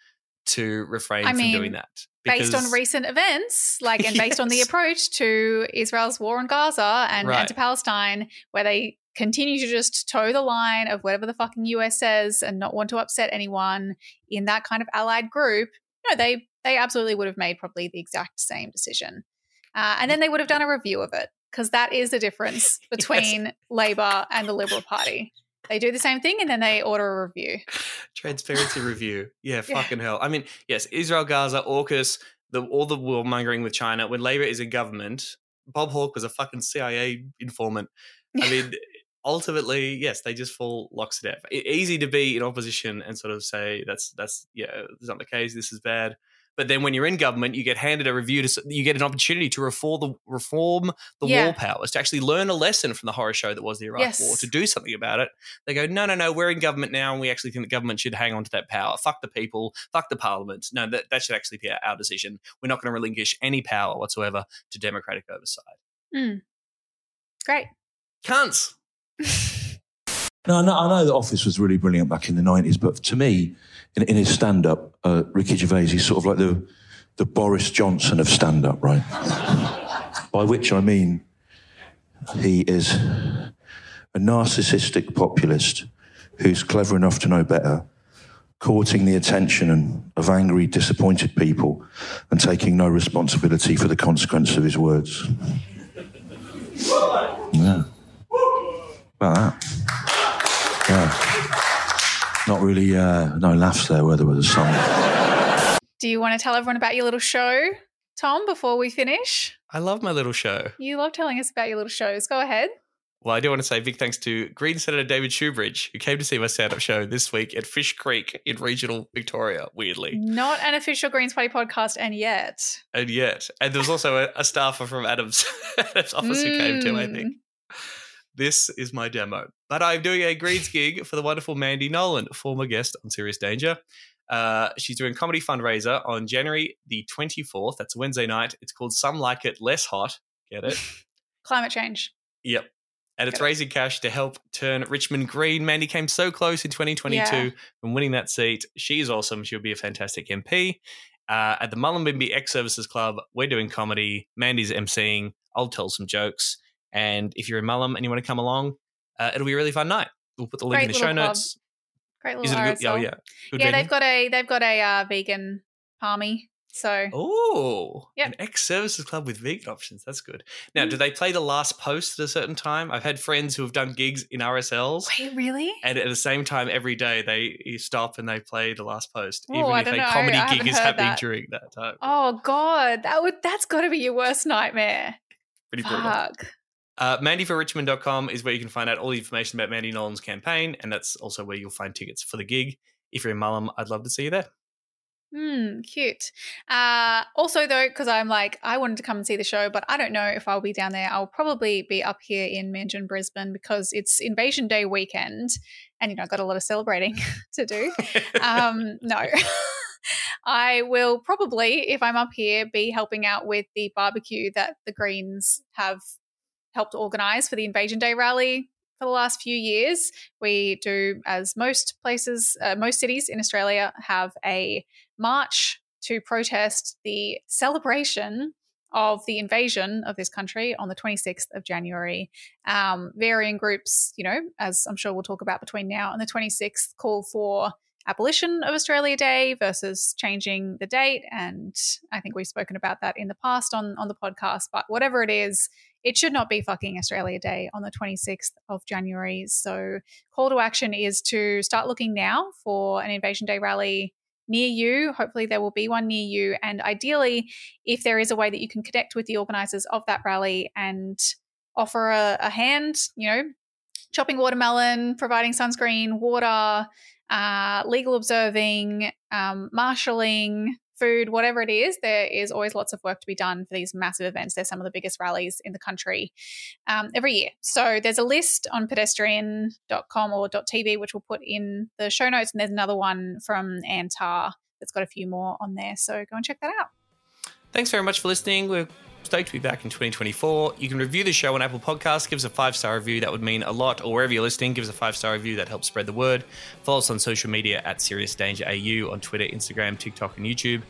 to refrain I from mean, doing that? based on recent events, like and based on the approach to Israel's war on Gaza and, Right. and to Palestine, where they continue to just toe the line of whatever the fucking US says and not want to upset anyone in that kind of allied group, no, they they absolutely would have made probably the exact same decision, uh, and then they would have done a review of it because that is the difference between Labor and the Liberal Party. They do the same thing and then they order a review. Transparency review. Yeah, Yeah. fucking hell. I mean, yes, Israel, Gaza, AUKUS, the, all the warmongering with China. When Labor is in government, Bob Hawke was a fucking CIA informant. I mean, ultimately, yes, they just fall lockstep. E- easy to be in opposition and sort of say that's that's yeah, it's not the case. This is bad. But then when you're in government, you get handed a review to you get an opportunity to reform the reform the Yeah. war powers to actually learn a lesson from the horror show that was the Iraq Yes. War to do something about it. They go, no, no, no, we're in government now, and we actually think the government should hang on to that power. Fuck the people, fuck the parliament. No, that, that should actually be our, our decision. We're not going to relinquish any power whatsoever to democratic oversight. Mm. Great. Cunts. No, no, I know that Office was really brilliant back in the 90s, but to me, in, in his stand up, uh, Ricky Gervais is sort of like the the Boris Johnson of stand up, right? By which I mean he is a narcissistic populist who's clever enough to know better, courting the attention of angry, disappointed people, and taking no responsibility for the consequence of his words. Yeah. About that. Yeah. Not really, uh, no laughs there, where there was a song. Do you want to tell everyone about your little show, Tom, before we finish? I love my little show. You love telling us about your little shows. Go ahead. Well, I do want to say big thanks to Green Senator David Shoebridge, who came to see my stand up show this week at Fish Creek in regional Victoria, weirdly. Not an official Greens Party podcast, and yet. And yet, and there was also a, a staffer from Adam's, Adam's office who came too, I think. This is my demo. But I'm doing a Greens gig for the wonderful Mandy Nolan, former guest on Serious Danger. Uh, she's doing comedy fundraiser on January the 24th. That's a Wednesday night. It's called Some Like It Less Hot. Get it? Climate change. Yep. And it's raising cash to help turn Richmond green. Mandy came so close in 2022 Yeah. from winning that seat. She's awesome. She'll be a fantastic MP. Uh, at the Mullumbimby Ex Services Club, we're doing comedy. Mandy's emceeing. I'll tell some jokes. And if you're in Mullum and you want to come along, uh, it'll be a really fun night. We'll put the link Great in the show club. notes. Great Is little it a good? Oh yeah, good yeah, they've got a they've got a uh, vegan palmy. So Oh, yeah, an ex services club with vegan options. That's good. Now, Mm. do they play the last post at a certain time? I've had friends who have done gigs in RSLs. wait, really? And at the same time, every day they you stop and they play the last post, Oh, even I if a know. comedy I gig is happening that. during that time. Oh God, that would that's got to be your worst nightmare. Pretty brutal. Uh, MandyForRichmond.com is where you can find out all the information about Mandy Nolan's campaign, and that's also where you'll find tickets for the gig. If you're in Mullum, I'd love to see you there. Hmm, cute. Uh, also, though, because I'm like, I wanted to come and see the show, but I don't know if I'll be down there. I'll probably be up here in Meanjin, Brisbane, because it's Invasion Day weekend, and you know, I've got a lot of celebrating to do. um, no. I will probably, if I'm up here, be helping out with the barbecue that the Greens have helped organize for the Invasion Day rally for the last few years. We do, as most places, uh, most cities in Australia have a march to protest the celebration of the invasion of this country on the 26th of January. Um, varying groups, you know, as I'm sure we'll talk about between now and the 26th, call for abolition of Australia Day versus changing the date. And I think we've spoken about that in the past on, on the podcast. But whatever it is, it should not be fucking Australia Day on the 26th of January. So, call to action is to start looking now for an Invasion Day rally near you. Hopefully, there will be one near you. And ideally, if there is a way that you can connect with the organizers of that rally and offer a, a hand, you know, chopping watermelon, providing sunscreen, water, uh, legal observing, um, marshalling, food, whatever it is, there is always lots of work to be done for these massive events. They're some of the biggest rallies in the country um, every year. So there's a list on pedestrian.com or .tv, which we'll put in the show notes. And there's another one from Antar that's got a few more on there. So go and check that out. Thanks very much for listening. We're stoked to be back in 2024. You can review the show on Apple Podcasts. Give us a five star review. That would mean a lot. Or wherever you're listening, give us a five star review. That helps spread the word. Follow us on social media at Serious Danger AU on Twitter, Instagram, TikTok, and YouTube.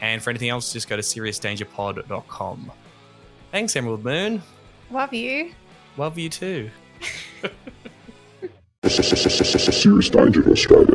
And for anything else, just go to seriousdangerpod.com. Thanks, Emerald Moon. Love you. Love you too. Serious danger Australia.